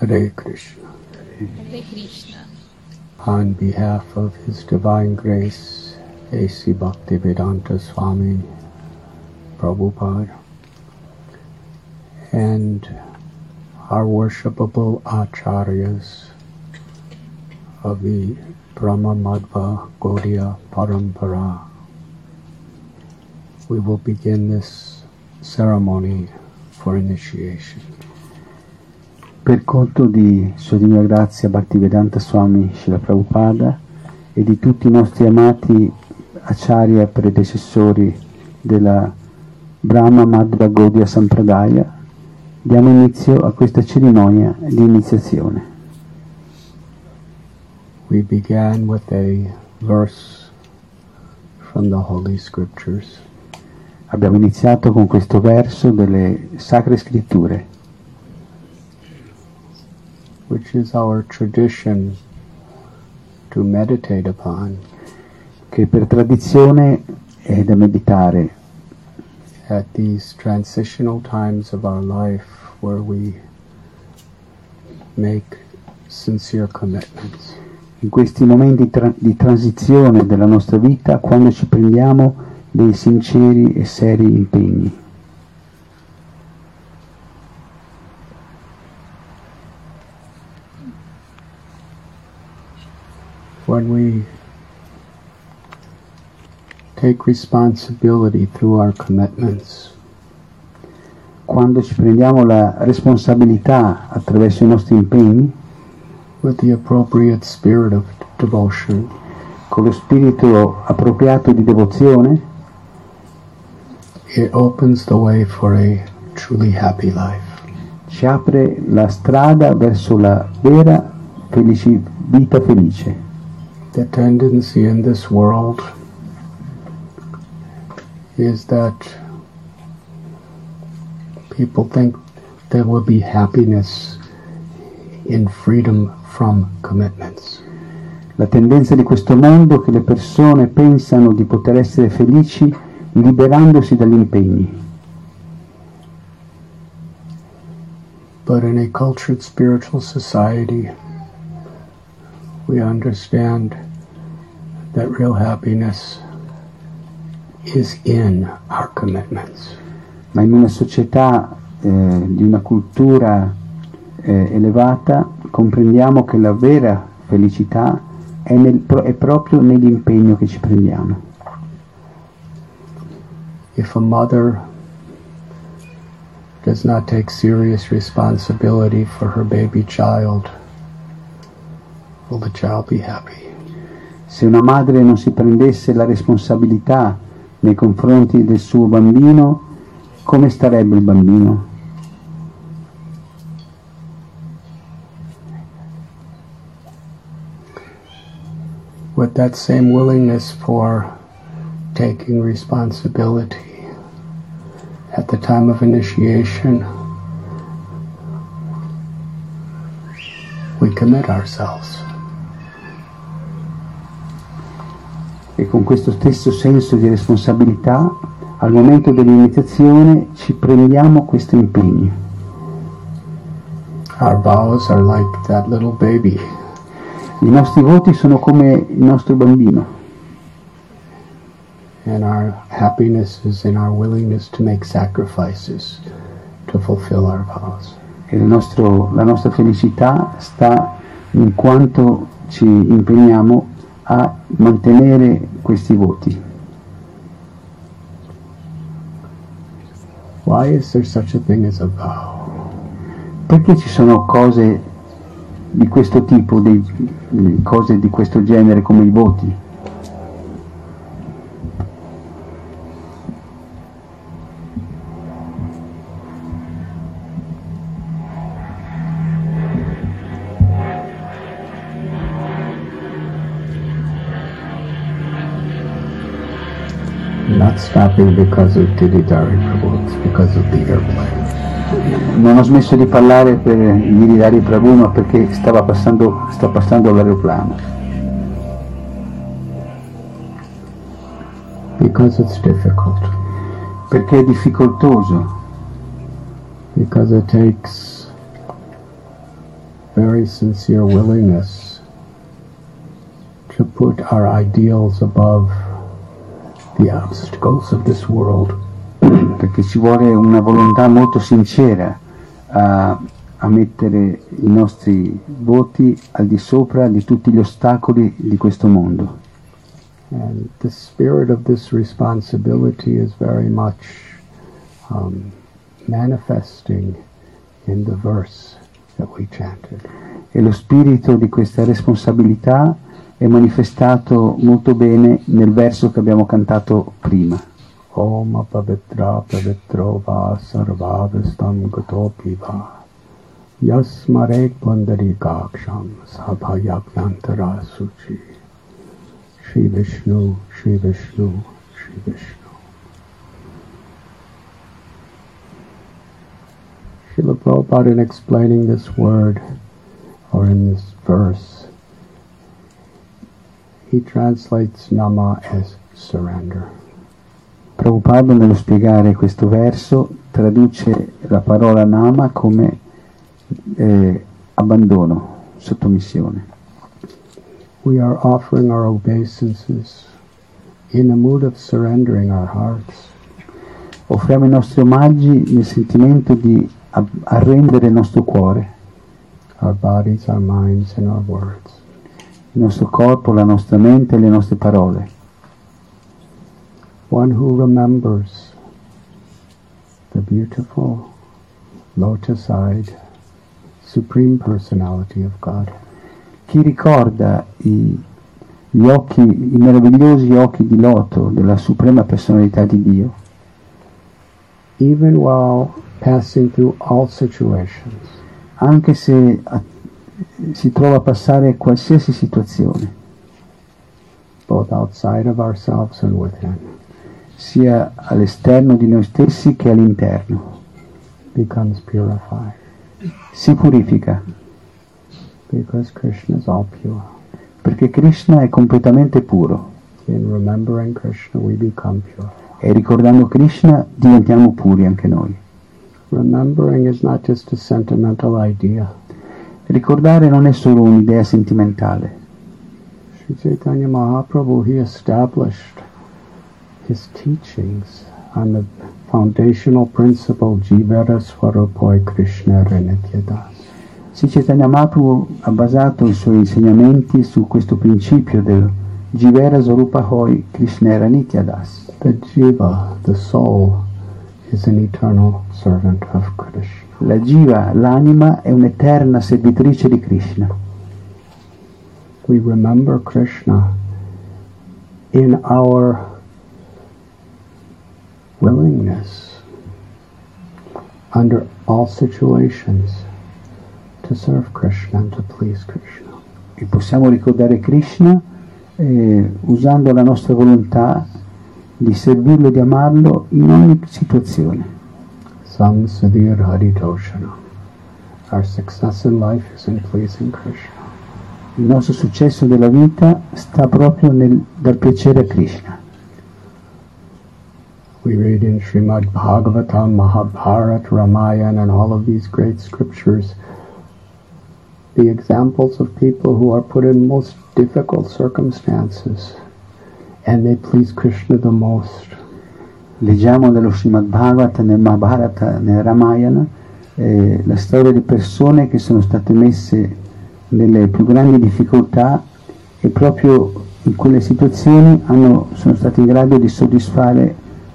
Hare Krishna. Hare Krishna. On behalf of His Divine Grace, A.C. Bhaktivedanta Swami Prabhupada, and our worshipable acharyas of the Brahma Madhva Gaudiya Parampara, we will begin this ceremony for initiation. Per conto di Sua Divina Grazia Bhaktivedanta Swami Srila Prabhupada e di tutti i nostri amati acharya predecessori della Brahma Madhva Gaudiya Sampradaya, diamo inizio a questa cerimonia di iniziazione. We began with a verse from the Holy Scriptures. Abbiamo iniziato con questo verso delle Sacre Scritture, which is our tradition to meditate upon che per tradizione è da meditare at these transitional times of our life where we make sincere commitments. in questi momenti tra- di transizione della nostra vita quando ci prendiamo dei sinceri e seri impegni. When we take responsibility through our commitments, Quando ci prendiamo la responsabilità attraverso i nostri impegni, with the appropriate spirit of devotion, con lo spirito appropriato di devozione, it opens the way for a truly happy life. ci apre la strada verso la vera felici- vita felice. The tendency in this world is that people think there will be happiness in freedom from commitments. La tendenza di questo mondo è che le persone pensano di poter essere felici liberandosi dagli impegni. But in a cultured spiritual society, we understand that real happiness is in our commitments. ma in una società eh, di una cultura eh, elevata comprendiamo che la vera felicità è, nel è proprio nell'impegno che ci prendiamo. If a mother does not take serious responsibility for her baby child, will the child be happy? Se una madre non si prendesse la responsabilità nei confronti del suo bambino, come starebbe il bambino? With that same willingness for taking responsibility at the time of initiation, we commit ourselves. E con questo stesso senso di responsabilità, al momento dell'iniziazione ci prendiamo questo impegno. Our vows are like that little baby I nostri voti sono come il nostro bambino And our happiness is in our willingness to make sacrifices to fulfill our vows. e nostro- la nostra felicità sta in quanto ci impegniamo a mantenere questi voti. Perché ci sono cose di questo tipo, di cose di questo genere come i voti? Stopping because of Prabhu, it's because of the airplane. Non ho smesso di parlare per Dari Prabhu, ma perché stava passando, sta passando l'aeroplano. Because it's difficult. Perché è difficoltoso, Because it takes very sincere willingness to put our ideals above perché ci vuole una volontà molto sincera a, a mettere i nostri voti al di sopra di tutti gli ostacoli di questo mondo. And the spirit of this responsibility is very much um, manifesting in the verse that we chanted. E lo spirito di questa responsabilità è manifestato molto bene nel verso che abbiamo cantato prima. Om pavitra pavitro va sarvavastam gatopi va yasmarek pundarikaksham sabhayakyantara suchi Shri Vishnu, Shri Vishnu, Shri Vishnu. Srila Prabhupada in explaining this word or in this verse, he translates Nama as surrender. Prabhupada nello spiegare questo verso traduce la parola nama come eh, abbandono, sottomissione. We are offering our obeisances in a mood of surrendering our hearts. Offriamo i nostri omaggi nel sentimento di arrendere il nostro cuore, our bodies, our minds, and our words. Il nostro corpo, la nostra mente e le nostre parole. One who remembers the beautiful, lotus-eyed, supreme personality of God. Chi ricorda i, gli occhi, i meravigliosi occhi di loto della suprema personalità di Dio, Even while passing through all situations, anche se si trova a passare qualsiasi situazione, both outside of ourselves and within, sia all'esterno di noi stessi che all'interno, becomes purified. si purifica, Because Krishna is all pure. perché Krishna è completamente puro In remembering Krishna, we become pure. e ricordando Krishna diventiamo puri anche noi. Remembering is not just a sentimental idea. Ricordare non è solo un'idea sentimentale. Sri Chaitanya Mahaprabhu, he established his teachings on the foundational principle Jivara Swarupoi Krishna Renityadas. Sri Chaitanya Mahaprabhu ha basato i suoi insegnamenti su questo principio del Jivera Sarupa Hoi Krishnera Nityadas. The Jiva, the soul, is an eternal servant of Krishna. La Jiva, l'anima, è un'eterna servitrice di Krishna. We remember Krishna in our willingness under all situations to serve Krishna and to please Krishna. E possiamo ricordare Krishna eh, usando la nostra volontà di servirlo e di amarlo in ogni situazione. Sam Siddhir Haritoshana. Our success in life is in pleasing Krishna. Il nostro successo della vita sta proprio nel dar piacere a Krishna. We read in Srimad Bhagavatam, Mahabharata, Ramayana, and all of these great scriptures the examples of people who are put in most difficult circumstances and they please Krishna the most. Leggiamo nello Srimad Bhagavata, nel Mahabharata, nel Ramayana, eh, la storia di persone che sono state messe nelle più grandi difficoltà e proprio in quelle situazioni hanno- sono state in grado di soddisfare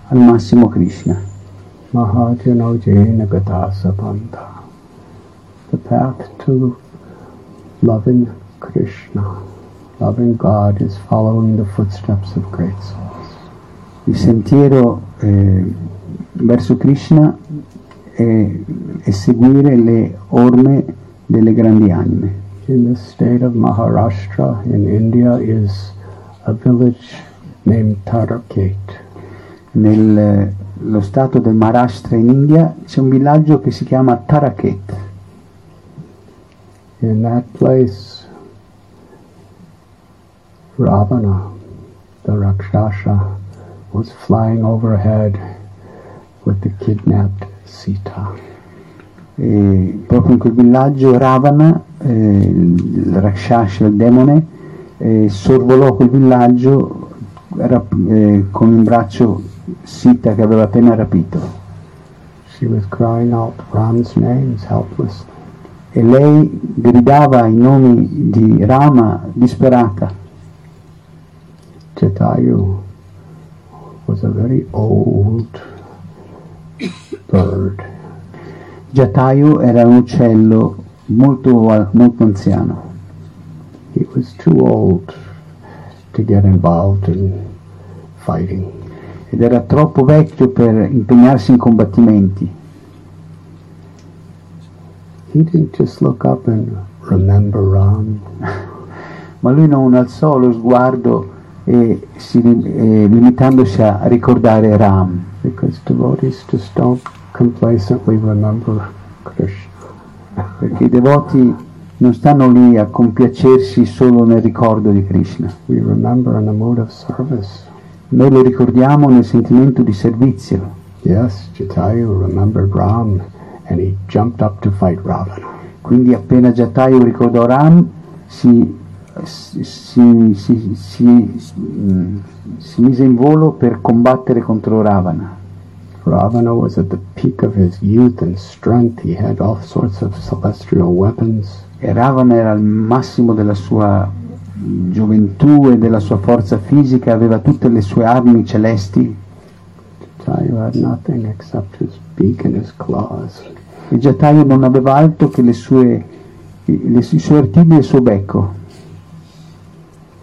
al massimo Krishna. Panta. The path to loving Krishna, loving God, is following the footsteps of great souls. Il sentiero eh, verso Krishna è, è seguire le orme delle grandi anime. In the state of Maharashtra in India is a village named Taraket. Nello stato del Maharashtra in India c'è un villaggio che si chiama Taraket. In that place, Ravana, the Rakshasa, was flying overhead with the kidnapped Sita. E proprio in quel villaggio Ravana, eh, il Rakshasha, il demone, eh, sorvolò quel villaggio rap- eh, con in braccio Sita che aveva appena rapito. She was crying out Ram's names helplessly. E lei gridava i nomi di Rama disperata. Jatayu was a very old bird. Jatayu era un uccello molto, molto anziano. He was too old to get involved in fighting. ed era troppo vecchio per impegnarsi in combattimenti. He didn't just look up and remember Ram. Ma lui non alzò lo sguardo e si, e limitandosi a ricordare Ram, because devotees just don't complacently remember Krishna. perché i devoti non stanno lì a compiacersi solo nel ricordo di Krishna. Noi lo ricordiamo nel sentimento di servizio. Yes, Jatayu remembered Ram and he jumped up to fight Ravana. Quindi appena Jatayu ricordò Ram si, si, si, si- si- mm, si mise in volo per combattere contro Ravana. Ravana was at the peak of his youth and strength. He had all sorts of celestial weapons. E Ravana era al massimo della sua gioventù e della sua forza fisica, aveva tutte le sue armi celesti Jatayu had nothing except his beak and his claws. e Jatayu non aveva altro che le sue, le, i suoi artigli e il suo becco,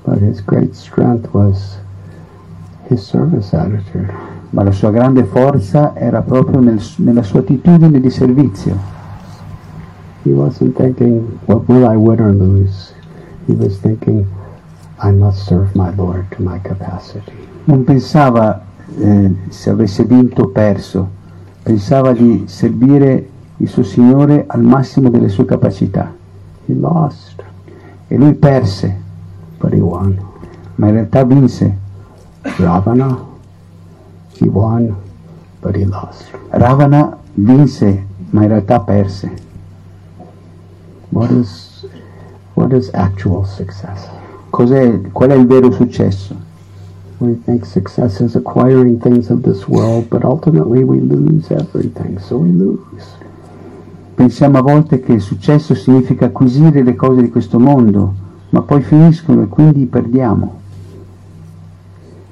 But his great strength was his service attitude. ma la sua grande forza era proprio nel- nella sua attitudine di servizio. He wasn't thinking, what will I win or lose? He was thinking, I must serve my Lord to my capacity. Non pensava eh, se avesse vinto o perso, pensava di servire il suo Signore al massimo delle sue capacità. He lost, E lui perse, but he won. ma in realtà vinse. Ravana, he won, but he lost. Ravana vinse, ma in realtà perse. What is, what is actual success? Cos'è, qual è il vero successo? We think success is acquiring things of this world, but ultimately we lose everything, so we lose. Pensiamo a volte che il successo significa acquisire le cose di questo mondo, ma poi finiscono e quindi perdiamo.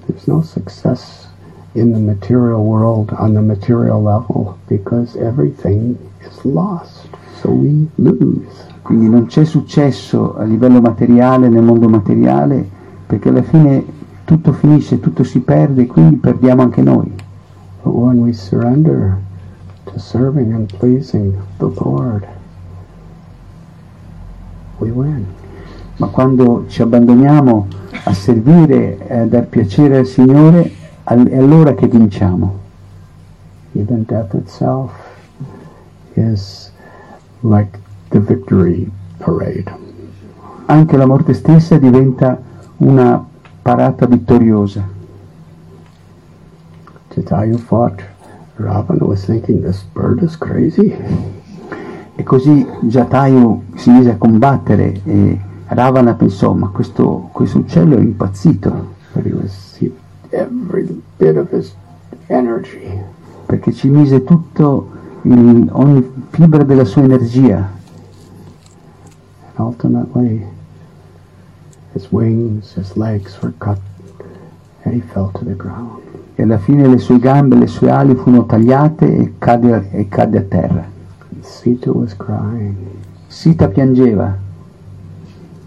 There's no success in the material world on the material level because everything is lost. So we lose. Quindi non c'è successo a livello materiale nel mondo materiale, perché alla fine tutto finisce, tutto si perde e quindi perdiamo anche noi. But when we surrender to serving and pleasing the Lord, we win. Ma quando ci abbandoniamo a servire e a dar piacere al Signore, è allora che vinciamo. Even death itself is like the victory parade. Anche la morte stessa diventa una parata vittoriosa. Jatayu fought. Ravana was thinking, this bird is crazy. E così Jatayu si mise a combattere e Ravana pensò, ma questo, questo uccello è impazzito, perché ci mise tutto il- ogni fibra della sua energia. Ultimately, his wings, his legs were cut, and he fell to the ground. e alla fine le sue gambe le sue ali furono tagliate e cadde, e cadde a terra. Sita Sita piangeva,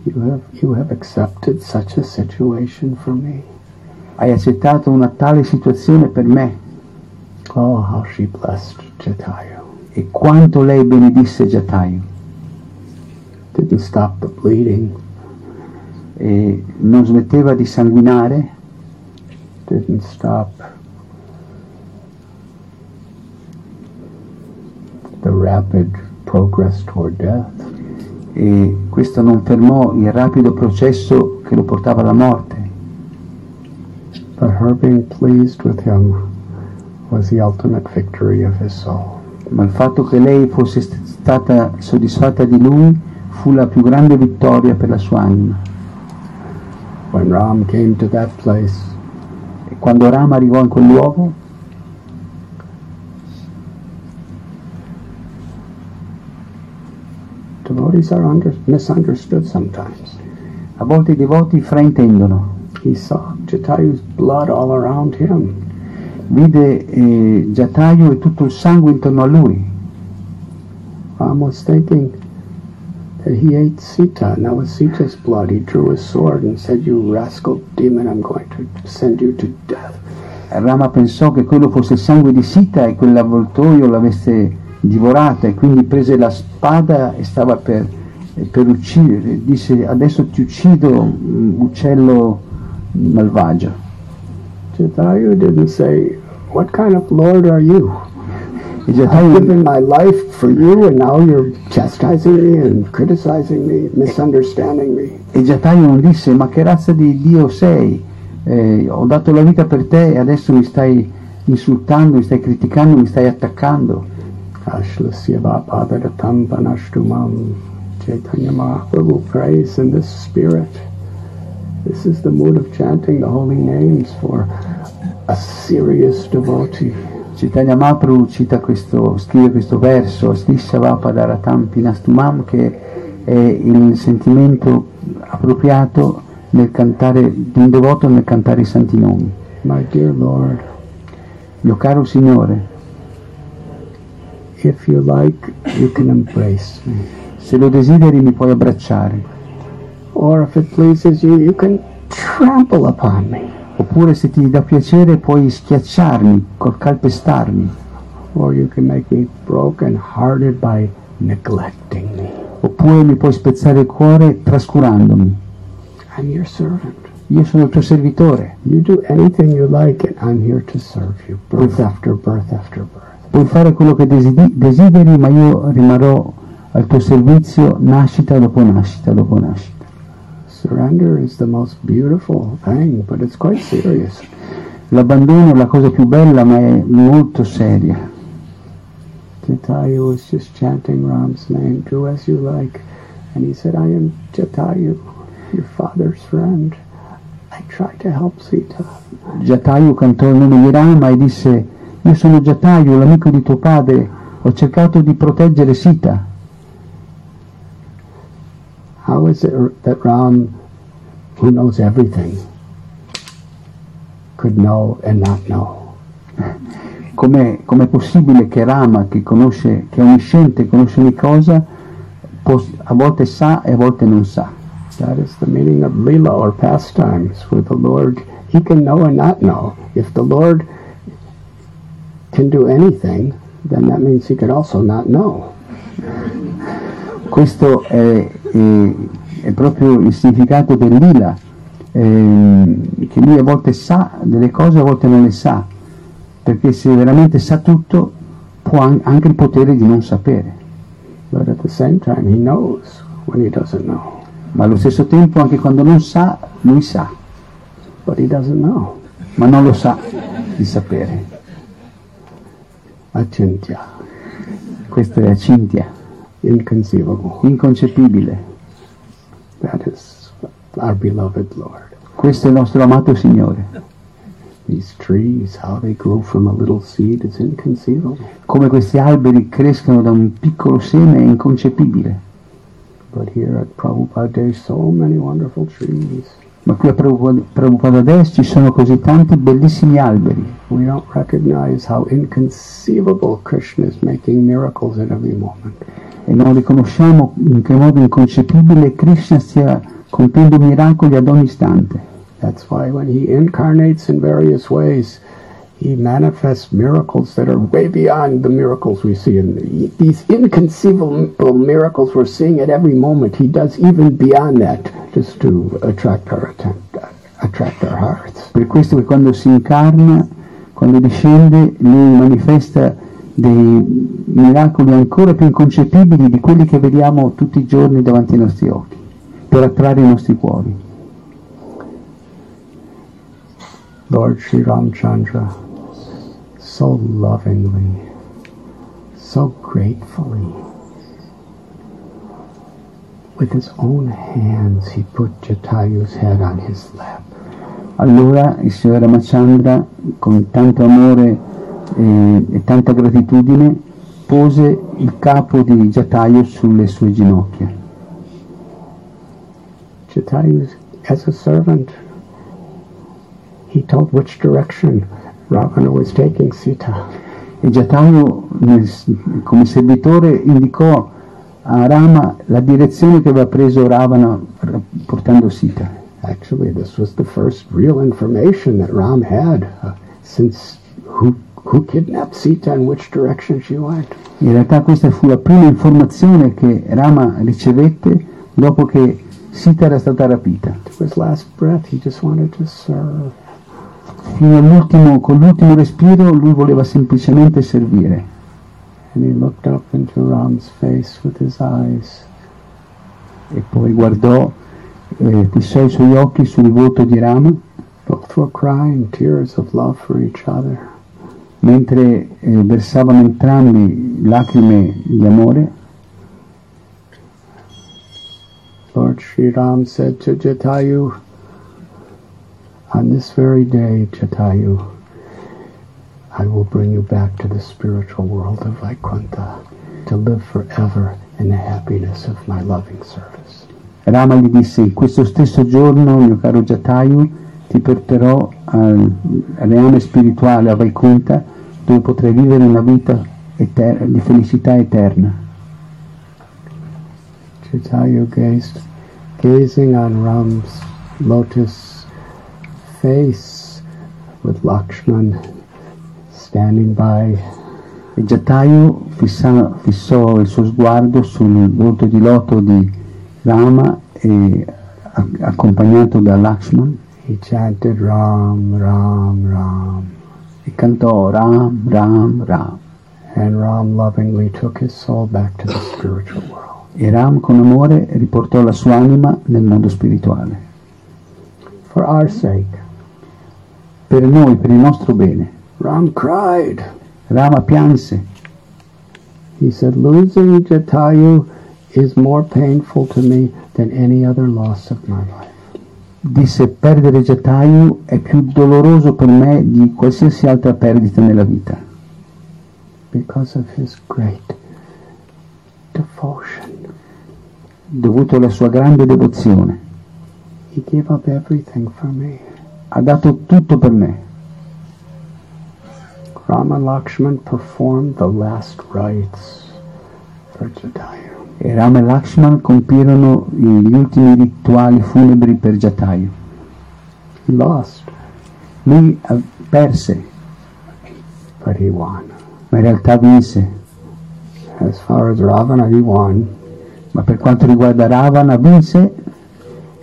you have, you have accepted such a situation for me. hai accettato una tale situazione per me Oh, how she blessed Jatayu. e quanto lei benedisse Jatayu Didn't stop the bleeding, e non smetteva di sanguinare, didn't stop the rapid progress toward death. E questo non fermò il rapido processo che lo portava alla morte, But her being pleased with him was the ultimate victory of his soul. ma il fatto che lei fosse stata soddisfatta di lui fu la più grande vittoria per la sua anima. When Ram came to that place, E quando Rama arrivò in quel luogo, devotees are under, misunderstood sometimes. a volte i devoti fraintendono. He saw Jatayu's blood all around him. Vide eh, Jatayu e tutto il sangue intorno a lui. Ram was thinking that he ate Sita, and that was Sita's blood. He drew his sword and said, You rascal demon, I'm going to send you to death. Rama pensò che quello fosse il sangue di Sita e quell'avvoltoio l'avesse divorata e quindi prese la spada e stava per, per uccidere. Disse adesso ti uccido, mm, uccello malvagio. Jatayu didn't say, What kind of lord are you? E I've Jatayu, given my life for you, and now you're chastising me and criticizing me, misunderstanding me. e Jatayu non disse ma che razza di Dio sei? Eh, ho dato la vita per te e adesso mi stai insultando, mi stai criticando, mi stai attaccando. Ashlasya Vapadaratam Panashtumam Chaitanya Mahaprabhu prays in this spirit. This is the mood of chanting the holy names for a serious devotee. Chaitanya Mahaprabhu cita questo, scrive questo verso, Stisha Vapadaratam Pinastumam, che è il sentimento appropriato nel cantare, di un devoto nel cantare i santi nomi. My dear Lord, Mio caro Signore, if you like, you can embrace me. se lo desideri mi puoi abbracciare, Or if it pleases you, you can trample upon me. oppure se ti dà piacere puoi schiacciarmi, col calpestarmi, Or you can make me broken hearted by neglecting me. oppure mi puoi spezzare il cuore trascurandomi. I'm your servant. Io sono il tuo servitore, You do anything you like, and I'm here to serve you, birth after birth after birth. Puoi fare quello che desideri, ma io rimarrò al tuo servizio nascita dopo nascita dopo nascita. Surrender is the most beautiful thing, but it's quite serious. L'abbandono è la cosa più bella, ma è molto seria. Jatayu was just chanting Ram's name, do as you like. And he said, I am Jatayu, your father's friend. I tried to help Sita. Jatayu cantò il nome di Rama e disse io sono Jatayu, l'amico di tuo padre, ho cercato di proteggere Sita. How is it that Ram, who knows everything, could know and not know? Com'è, com'è possibile che Rama, che conosce, che è onnisciente, conosce ogni cosa, a volte sa e a volte non sa? That is the meaning of Leela or pastimes, where the Lord, He can know and not know. If the Lord can do anything, then that means He can also not know. Questo è, è- è proprio il significato del lila, ehm, che lui a volte sa delle cose, a volte non le sa, perché se veramente sa tutto, può an- anche il potere di non sapere, But at the same time, He knows when He doesn't know. ma allo stesso tempo anche quando non sa, lui sa, But He doesn't know. ma non lo sa di sapere. Achintya, Questo è Cintia, inconceivable. inconcepibile. That is our beloved Lord. Questo è il nostro amato Signore. These trees, how they grow from a little seed, is inconceivable. Come questi alberi crescano da un piccolo seme è inconcepibile. But here at Prabhupada Day, so many wonderful trees. Ma qui a Prabhupada Desh ci sono così tanti bellissimi alberi. We don't recognize how inconceivable Krishna is making miracles in every moment. e non riconosciamo in che modo inconcepibile Krishna stia compiendo miracoli ad ogni istante. That's why when he incarnates in various ways, he manifests miracles that are way beyond the miracles we see. In the, these inconceivable miracles we're seeing at every moment, he does even beyond that just to attract our attention, attract our hearts. Per questo che quando si incarna, quando discende, lui manifesta dei miracoli ancora più inconcepibili di quelli che vediamo tutti i giorni davanti ai nostri occhi, per attrarre i nostri cuori. Lord Sri Ramchandra, so lovingly, so gratefully. With his own hands, he put Jatayu's head on his lap. Allora il signor Ramachandra, con tanto amore e, e tanta gratitudine, pose il capo di Jatayu sulle sue ginocchia. Jatayu, as a servant, he told which direction Ravana was taking Sita. E Jatayu, nel- come servitore, indicò a Rama la direzione che aveva preso Ravana portando Sita. Actually, this was the first real information that Ram had uh, since who who kidnapped Sita and which direction she went. In realtà questa fu la prima informazione che Rama ricevette dopo che Sita era stata rapita. To his last breath, he just wanted to serve. Fino all'ultimo, con l'ultimo respiro lui voleva semplicemente servire. E poi guardò, eh, fissò i suoi occhi sul volto di Rama, crying mentre eh, versavano entrambi lacrime di amore. Lord Sri Ram said to Jatayu, On this very day, Jatayu, I will bring you back to the spiritual world of Vaikuntha to live forever in the happiness of my loving service. Rama gli disse, questo stesso giorno, mio caro Jatayu, ti porterò al reame spirituale, a Vaikuntha, dove potrai vivere una vita eter- di felicità eterna. Jatayu gazed, gazing on Ram's lotus face with Lakshman standing by. E Jatayu fissa- fissò il suo sguardo sul volto di loto di Rama e a- accompagnato da Lakshman He chanted Ram, Ram, Ram. e cantò Ram, Ram, Ram. And Ram lovingly took his soul back to the spiritual world. E Ram con amore riportò la sua anima nel mondo spirituale. For our sake, Per noi, per il nostro bene. Ram cried. Rama pianse. He said, Losing Jatayu is more painful to me than any other loss of my life. Disse perdere Jatayu è più doloroso per me di qualsiasi altra perdita nella vita, because of his great devotion. dovuto alla sua grande devozione. He gave up everything for me. Ha dato tutto per me. Rama Lakshman performed the last rites for Jatayu. E Rama e Lakshman compirono gli ultimi rituali funebri per Jatayu. He lost, Lui perse, but he won. ma in realtà vinse. As far as Ravana, he won, Ma per quanto riguarda Ravana vinse,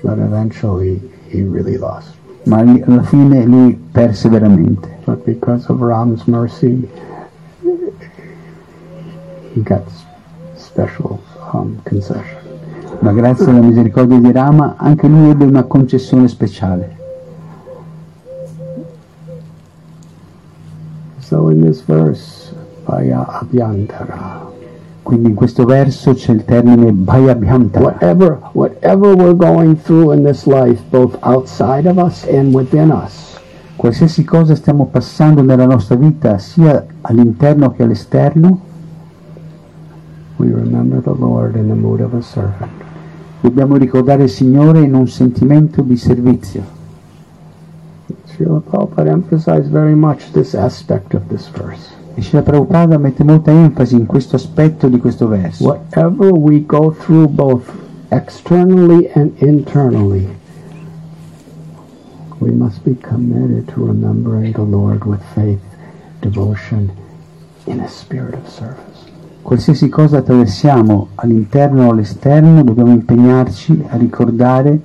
but eventually he really lost. Ma alla fine lui perse veramente. But because of Ram's mercy, he got special um, concession. Ma grazie alla misericordia di Rama anche lui ebbe una concessione speciale. So in this verse, Vaya Abhyantara, Quindi in questo verso c'è il termine Bhayabhyantara. whatever, whatever we're going through in this life, both outside of us and within us, Qualsiasi cosa stiamo passando nella nostra vita, sia all'interno che all'esterno, we remember the Lord in the mood of a servant. dobbiamo ricordare il Signore in un sentimento di servizio. Srila Prabhupada emphasized very much this aspect of this verse. E Srila Prabhupada mette molta enfasi in questo aspetto di questo verso. Whatever we go through, both externally and internally, we must be committed to remembering the Lord with faith, devotion, in a spirit of service. Qualsiasi cosa attraversiamo all'interno o all'esterno, dobbiamo impegnarci a ricordare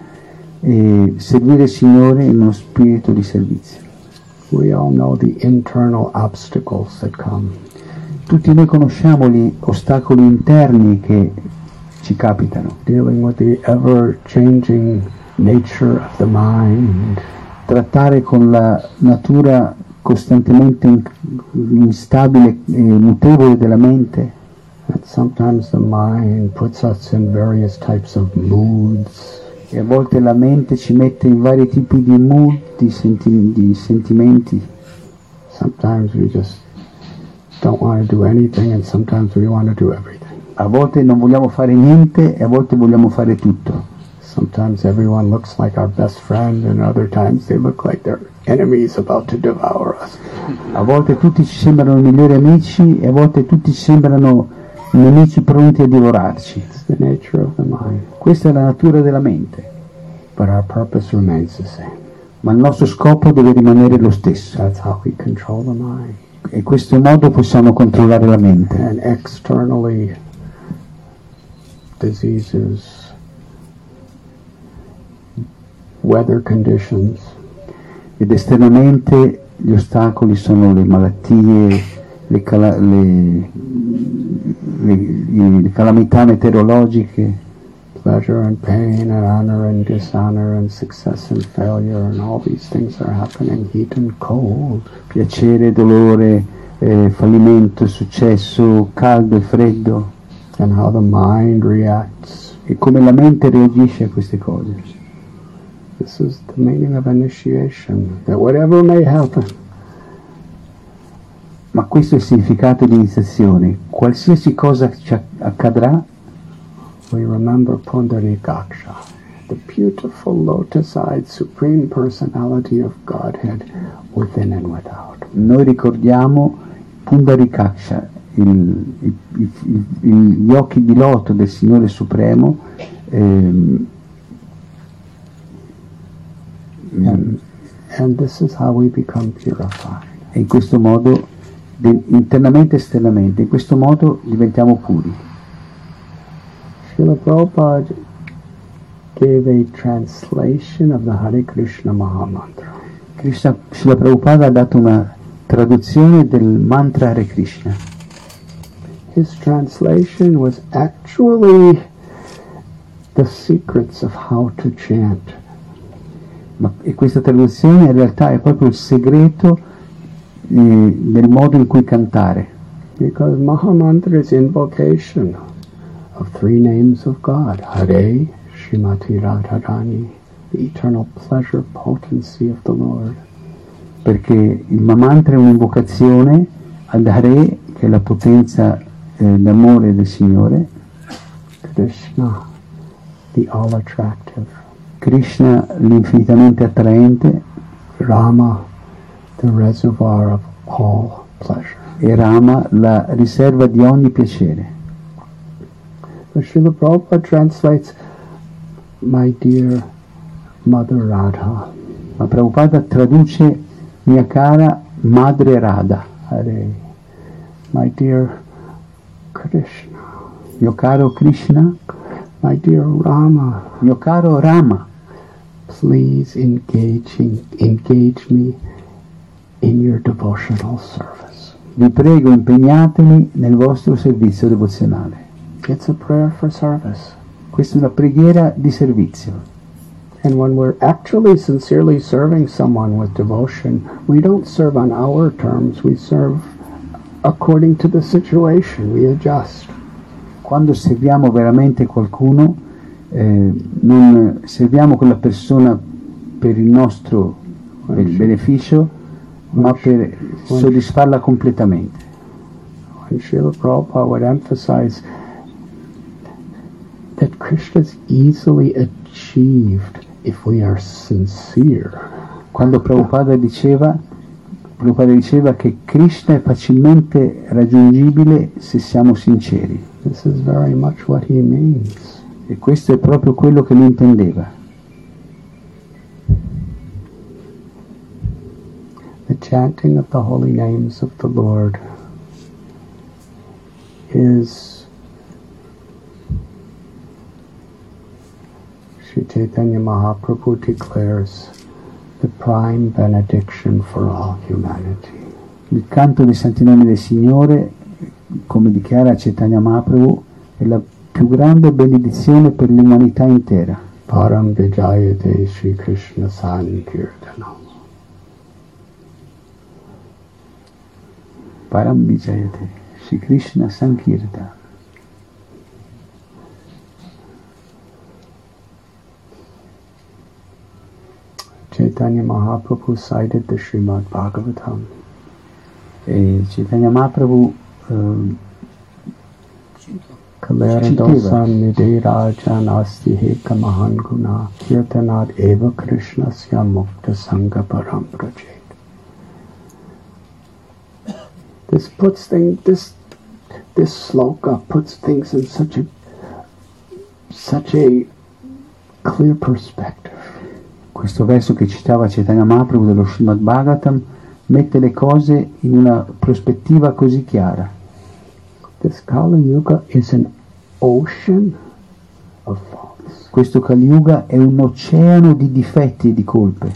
e servire il Signore in uno spirito di servizio. We all know the internal obstacles that come. Tutti noi conosciamo gli ostacoli interni che ci capitano, dealing with the ever changing nature of the mind, trattare con la natura costantemente in- instabile e mutevole della mente, And sometimes the mind puts us in various types of moods. E a volte la mente ci mette in vari tipi di mood, di, senti- di sentimenti. Sometimes we just don't want to do anything, and sometimes we want to do everything. A volte non vogliamo fare niente e a volte vogliamo fare tutto. Sometimes everyone looks like our best friend, and other times they look like they're enemies about to devour us. A volte tutti ci sembrano migliori amici e a volte tutti ci sembrano nemici pronti a divorarci. Questa è la natura della mente, But our purpose remains the same. ma il nostro scopo deve rimanere lo stesso. That's how we control the mind. E in questo modo possiamo controllare la mente. And externally, diseases, weather conditions, Ed esternamente gli ostacoli sono le malattie, le, cala- le- calamità meteorologiche, pleasure and pain, and honor and dishonor, and success and failure, and all these things are happening, heat and cold. piacere, dolore, eh, fallimento, successo, caldo e freddo. and how the mind reacts. E come la mente reagisce a queste cose. This is the meaning of initiation, that whatever may happen, Ma questo è il significato di iniziazione. Qualsiasi cosa ci acc- accadrà, we remember Pundarikaksha, the beautiful lotus-eyed supreme personality of Godhead within and without. noi ricordiamo Pundarikaksha, il- il- il- il- gli occhi di loto del Signore Supremo, ehm, And, and this is how we become purified. e in questo modo, internamente e esternamente, in questo modo diventiamo puri. Srila Prabhupada gave a translation of the Hare Krishna Mahamantra. Krishna, Srila Prabhupada ha dato una traduzione del mantra Hare Krishna. His translation was actually the secrets of how to chant. Ma, e questa traduzione in realtà è proprio il segreto del modo in cui cantare, Because Mahamantra is invocation of three names of God Hare, Srimati Radharani, the eternal pleasure potency of the Lord, perché il mantra è un'invocazione ad Hare, che è la potenza eh, d'amore del Signore, Krishna, the all attractive, Krishna l'infinitamente attraente. Rama, the reservoir of all pleasure. e Rama la riserva di ogni piacere. But Srila Prabhupada translates, My dear Mother Radha, Ma Prabhupada traduce mia cara Madre Radha, Hare, my dear Krishna, mio caro Krishna, my dear Rama, mio caro Rama, please engaging, engage me in your devotional service. vi prego impegnatemi nel vostro servizio devozionale. It's a prayer for service. Questa è una preghiera di servizio. And when we're actually sincerely serving someone with devotion, we don't serve on our terms, we serve according to the situation, we adjust. Quando serviamo veramente qualcuno, eh, non serviamo quella persona per il nostro beneficio, ma per soddisfarla completamente. Srila Prabhupada would emphasize that Krishna is easily achieved if we are sincere. Quando Prabhupada diceva, Prabhupada diceva che Krishna è facilmente raggiungibile se siamo sinceri. E questo è proprio quello che lui intendeva. Chanting of the holy names of the Lord is Sri Chaitanya Mahaprabhu declares the prime benediction for all humanity. Il canto dei santi nomi del Signore, come dichiara Chaitanya Mahaprabhu, è la più grande benedizione per l'umanità intera. Param Vijayate Sri Krishna Sankirtanam. परम विजय थे। श्री कृष्ण संकीर्ता। चैतन्य महाप्रभु साइड श्रीमद भागवतम। ए, चैतन्य महाप्रभु कृष्ण से मुक्त संग परम प्रचे This puts thing this this sloka puts things in such a such a clear perspective. questo verso che citava Chaitanya Mahaprabhu dello Srimad Bhagavatam mette le cose in una prospettiva così chiara. This Kali Yuga is an ocean of faults. Questo Kali Yuga è un oceano di difetti e di colpe.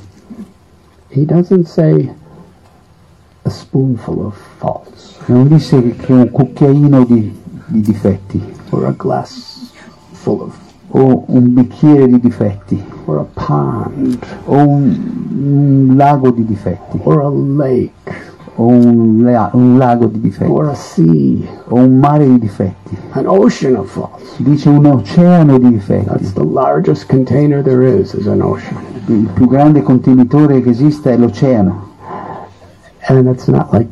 He doesn't say a spoonful of faults Non disse che un cucchiaino di, di difetti or a glass full of o un bicchiere di difetti or a pond o un, un lago di difetti or a lake o un, la- un lago di difetti or a sea, o un mare di difetti. an ocean of faults. Dice un oceano di difetti. That's the largest container there is, is an ocean. Il più grande contenitore che esista è l'oceano. And it's not like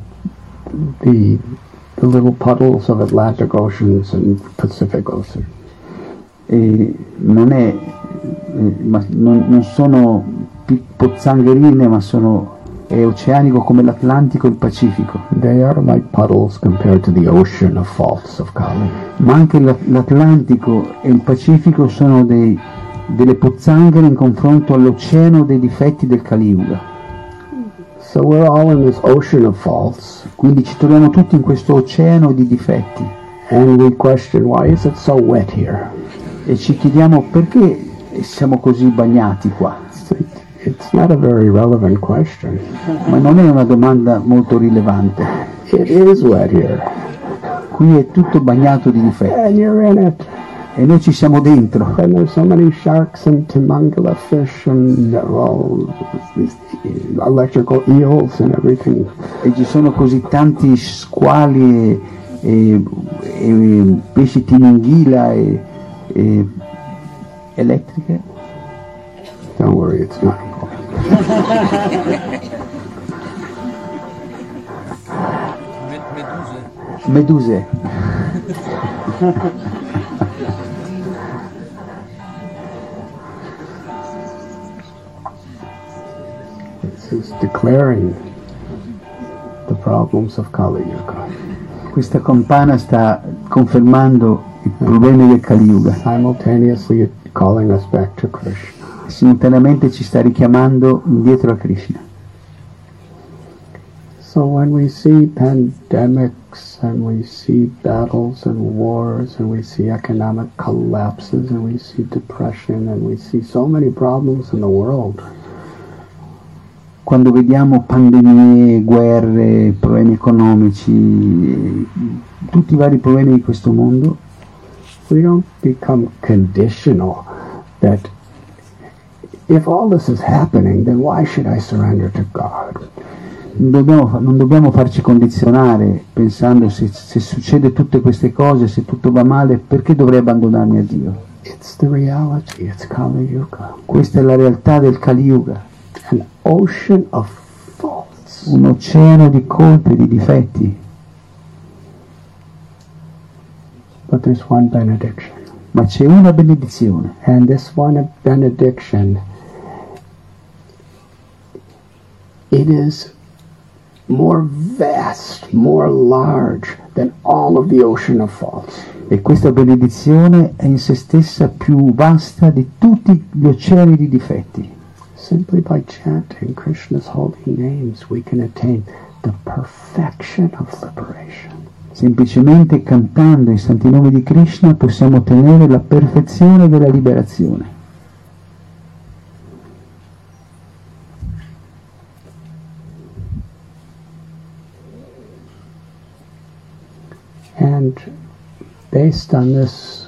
the the little puddles of Atlantic oceans and Pacific Ocean. E non, è, ma non, non sono pozzangherine, ma sono è oceanico come l'Atlantico e il Pacifico. They are like puddles compared to the ocean of faults of. Ma anche l'A- l'Atlantico e il Pacifico sono dei- delle pozzanghere in confronto all'oceano dei difetti del Kali Yuga. So we're all in this ocean of faults, Quindi ci troviamo tutti in questo oceano di difetti and we question why is it so wet here? e ci chiediamo perché siamo così bagnati qua. It's- not a very relevant question. Ma non è una domanda molto rilevante. It is wet here, Qui è tutto bagnato di difetti and you're in it. E noi ci siamo dentro. And there's so many sharks and timangala fish and well, electrical eels and everything. E ci sono così tanti squali e, e- pesci tininghila e, e elettriche. Don't worry, it's not important. Meduse. Is declaring the problems of Kali Yuga, Questa campana sta confermando i problemi del Kali Yuga. simultaneously calling us back to Krishna. Simultaneamente ci sta richiamando indietro a Krishna. So when we see pandemics and we see battles and wars and we see economic collapses and we see depression and we see so many problems in the world, Quando vediamo pandemie, guerre, problemi economici, tutti i vari problemi di questo mondo, we don't become conditional that if all this is happening, then why should I surrender to God? non dobbiamo, non dobbiamo farci condizionare pensando se, se succede tutte queste cose, se tutto va male, perché dovrei abbandonarmi a Dio? It's the reality. It's Kali Yuga. Questa è la realtà del Kali Yuga, An ocean of faults. un oceano di colpe, di difetti, But there's one benediction. ma c'è una benedizione And this one benediction, it is more vast, more large than all of the ocean of faults. e questa benedizione è in se stessa più vasta di tutti gli oceani di difetti. Simply by chanting Krishna's holy names, we can attain the perfection of liberation. Semplicemente cantando i santi nomi di Krishna possiamo ottenere la perfezione della liberazione. And based on this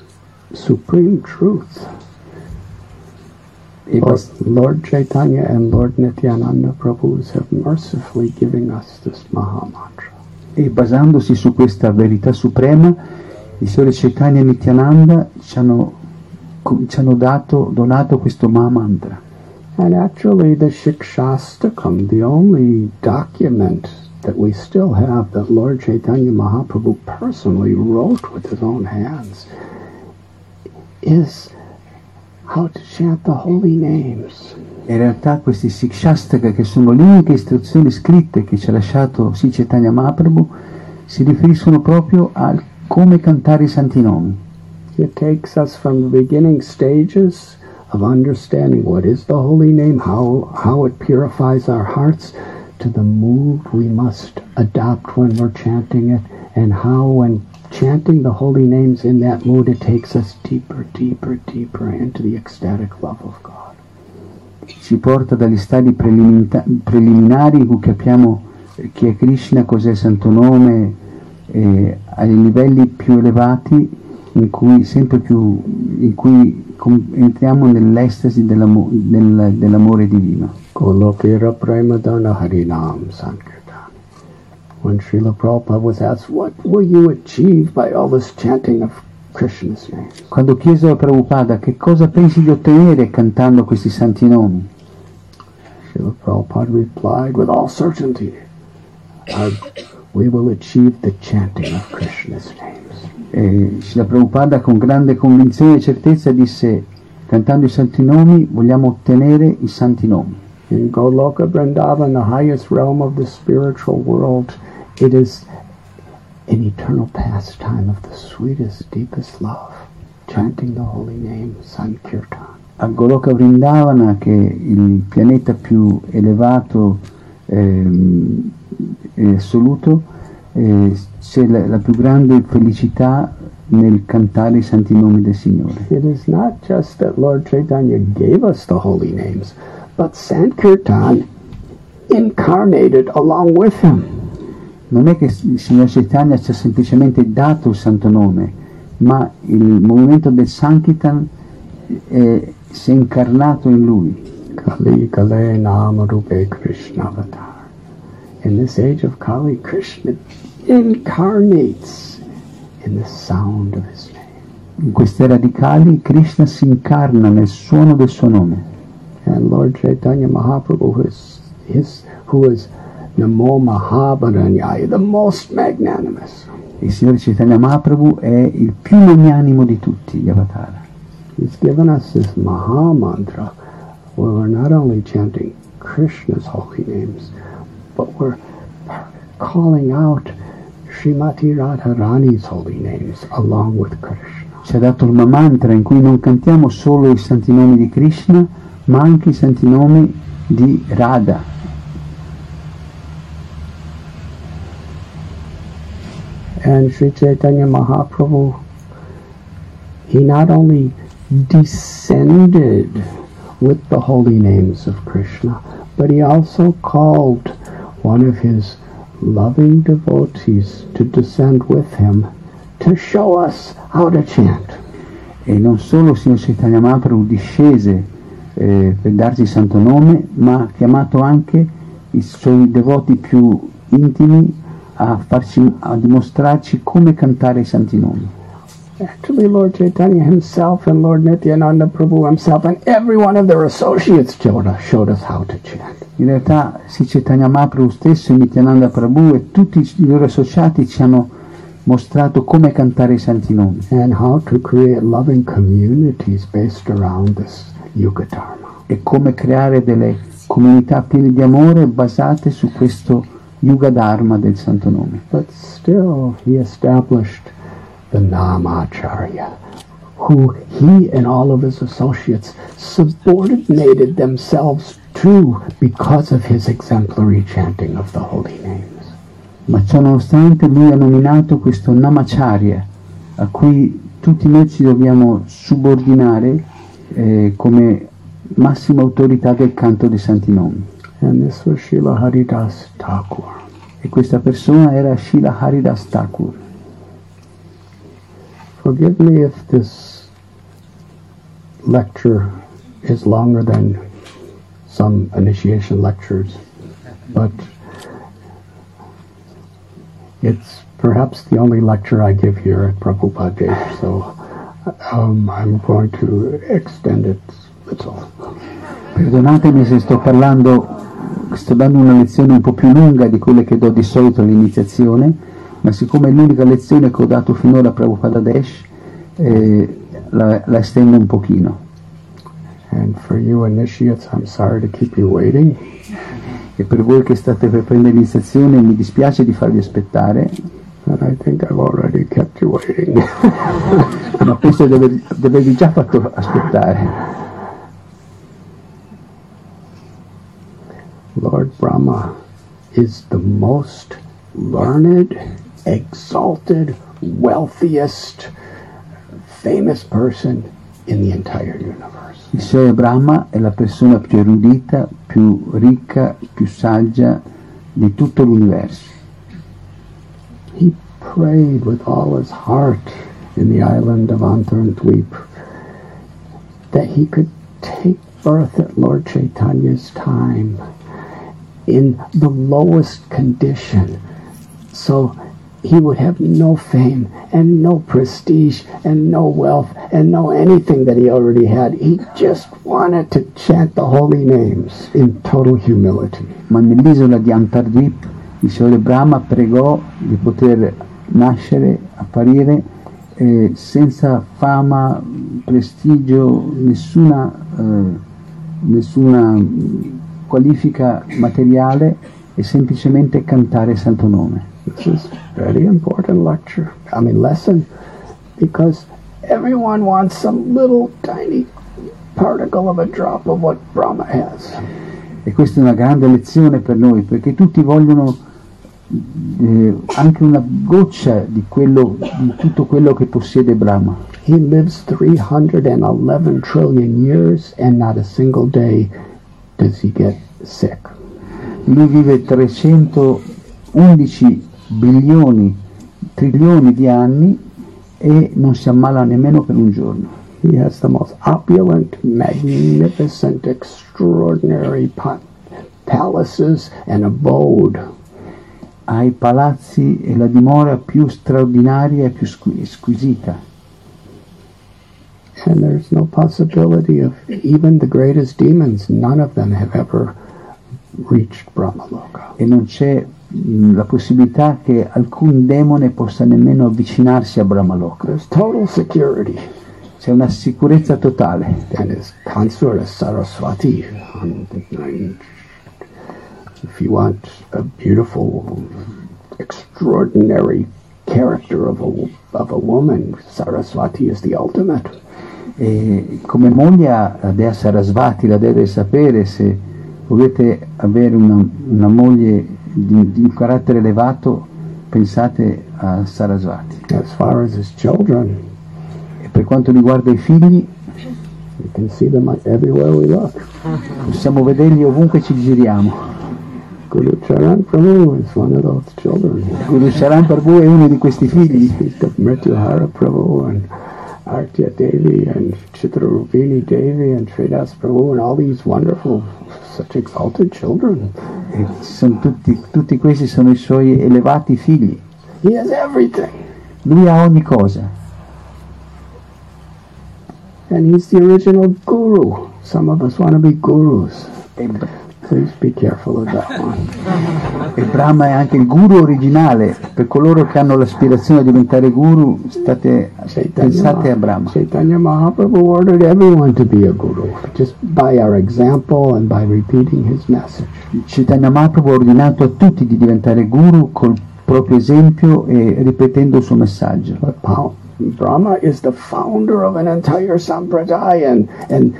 supreme truth, E, Lord, Lord Chaitanya and Lord Nityananda Prabhus have mercifully given us this Maha Mantra. e basandosi su questa verità suprema, i Signore Chaitanya e Nityananda ci hanno, ci hanno dato, donato questo Maha Mantra. And actually, the Shikshastakam, the only document that we still have that Lord Chaitanya Mahaprabhu personally wrote with his own hands, is how to chant the holy names. In realtà questi Sikshastaka, che sono le uniche istruzioni scritte che ci ha lasciato Sri Chaitanya Mahaprabhu, si riferiscono proprio al come cantare i santi nomi. It takes us from the beginning stages of understanding what is the holy name, how, how it purifies our hearts, to the mood we must adopt when we're chanting it, and how, when chanting the holy names in that mood, it takes us deeper, deeper, deeper into the ecstatic love of God. Ci porta dagli stadi preliminari in cui capiamo chi è Krishna, cos'è il santo nome, e ai livelli più elevati in cui sempre più in cui entriamo nell'estasi dell'amo- del- dell'amore divino. Golokera Premadana Harinam Sankirtan. When Srila Prabhupada was asked, What will you achieve by all this chanting of Krishna's names? Quando chiesero a Prabhupada che cosa pensi di ottenere cantando questi santi nomi, Srila Prabhupada replied with all certainty, "Our- We will achieve the chanting of Krishna's names. e Srila Prabhupada con grande convinzione e certezza disse cantando i santi nomi vogliamo ottenere i santi nomi. In Goloka Vrindavan, the highest realm of the spiritual world, it is an eternal pastime of the sweetest, deepest love, chanting the holy name, Sankirtan. A Goloka Vrindavana, che è il pianeta più elevato ehm, e assoluto, eh, c'è la, la più grande felicità nel cantare i santi nomi del Signore. It is not just that Lord Chaitanya gave us the holy names, but Sankirtan incarnated along with him. Non è che il Signore Chaitanya ci ha semplicemente dato il santo nome, ma il movimento del Sankirtan eh, si è incarnato in lui. Kali Kale Nama Rupe Krishna Avatar. In this age of Kali, Krishna incarnates in the sound of his name. In queste radicali Krishna si incarna nel suono del suo nome. And Lord Chaitanya Mahaprabhu, who is, his, who is Namo Mahabharanyaya, the most magnanimous. Il Signore Chaitanya Mahaprabhu è il più magnanimo di tutti gli avatar. He's given us this Maha Mantra where we're not only chanting Krishna's holy names, but we're calling out Srimati Radharani's holy names along with Krishna. Ci ha dato il mantra in cui non cantiamo solo i santi nomi di Krishna, ma anche i santi nomi di Radha. And Sri Chaitanya Mahaprabhu, he not only descended with the holy names of Krishna, but he also called one of his loving devotees to descend with him to show us how to chant. E non solo il Signore Chaitanya Mahaprabhu discese eh, per darsi il santo nome, ma ha chiamato anche i suoi devoti più intimi a, farci, a dimostrarci come cantare i santi nomi. Actually, Lord Chaitanya himself and Lord Nityananda Prabhu himself and every one of their associates showed us, showed us how to chant. In realtà Sri Chaitanya Mahaprabhu stesso, Nityananda Prabhu e tutti i loro associati ci hanno mostrato come cantare i santi nomi and how to create loving communities based around this Yuga Dharma. e come creare delle comunità piene di amore basate su questo Yuga Dharma del santo nome. But still, he established the Namacharya, who he and all of his associates subordinated themselves to because of his exemplary chanting of the holy names. Ma ciò nonostante lui ha nominato questo Namacharya a cui tutti noi ci dobbiamo subordinare eh, come massima autorità del canto dei santi nomi. And this was Srila Haridas Thakur. E questa persona era Srila Haridas Thakur. Forgive me if this lecture is longer than some initiation lectures, but it's perhaps the only lecture I give here at Prabhupada Day, so um, I'm going to extend it a little. Perdonatemi se sto parlando, sto dando una lezione un po' più lunga di quelle che do di solito all'iniziazione, ma siccome è l'unica lezione che ho dato finora a Prabhupada Dash, eh, la, la estendo un pochino. And for you initiates, I'm sorry to keep you waiting, E per voi che state per prendere l'iniziazione mi dispiace di farvi aspettare, but I think I've already kept you waiting. ma penso di avervi già fatto aspettare. Lord Brahma is the most learned, exalted, wealthiest, famous person in the entire universe. Il Signore Brahma è la persona più erudita, più ricca, più saggia di tutto l'universo. He prayed with all his heart in the island of Antarantweep that he could take birth at Lord Chaitanya's time in the lowest condition so he would have no fame and no prestige and no wealth and no anything that he already had. He just wanted to chant the holy names in total humility. Ma nell'isola di Antardvip il Signore Brahma pregò di poter nascere, apparire eh, senza fama, prestigio, nessuna, eh, nessuna qualifica materiale e semplicemente cantare il Santo Nome. This is very important lecture. I mean lesson because everyone wants some little tiny particle of a drop of what Brahma has. E questa è una grande lezione per noi perché tutti vogliono eh, anche una goccia di, quello, di tutto quello che possiede Brahma. He lives 311 trillion years and not a single day does he. Lui vive 311 bilioni, trilioni di anni e non si ammala nemmeno per un giorno. He has the most opulent, magnificent, extraordinary pa- palaces and abode. Ha i palazzi e la dimora più straordinaria e più squi- squisita. And there's no possibility of even the greatest demons, none of them have ever reached Brahmaloka. e non c'è la possibilità che alcun demone possa nemmeno avvicinarsi a Brahmaloka. There's total security. C'è una sicurezza totale. And his consort is Saraswati. Um, if you want a beautiful, extraordinary character of a, of a woman, Saraswati is the ultimate. E come moglie a Dea Sarasvati, la deve sapere, se volete avere una, una moglie di, di un carattere elevato, pensate a Sarasvati. As far as his children, E per quanto riguarda i figli, you can see them everywhere we look. possiamo vederli ovunque ci giriamo. Guru Charan Prabhu is one of those children. Guru Sharan Prabhu è uno di questi figli. Prabhu and Artya Devi and Chitrarupini Devi and Sridas Prabhu and all these wonderful, such exalted children. E sono tutti, tutti questi sono i suoi elevati figli. He has everything. Lui ha ogni cosa. And he's the original guru. Some of us want to be gurus. E, Please be careful of that one. e Brahma è anche il guru originale. Per coloro che hanno l'aspirazione a diventare guru, state, pensate a Brahma. Chaitanya Mahaprabhu ordered everyone to be a guru, just by our example and by repeating his message. Chaitanya Mahaprabhu ha ordinato a tutti di diventare guru col proprio esempio e ripetendo il suo messaggio. Brahma is the founder of an entire sampradaya, and, and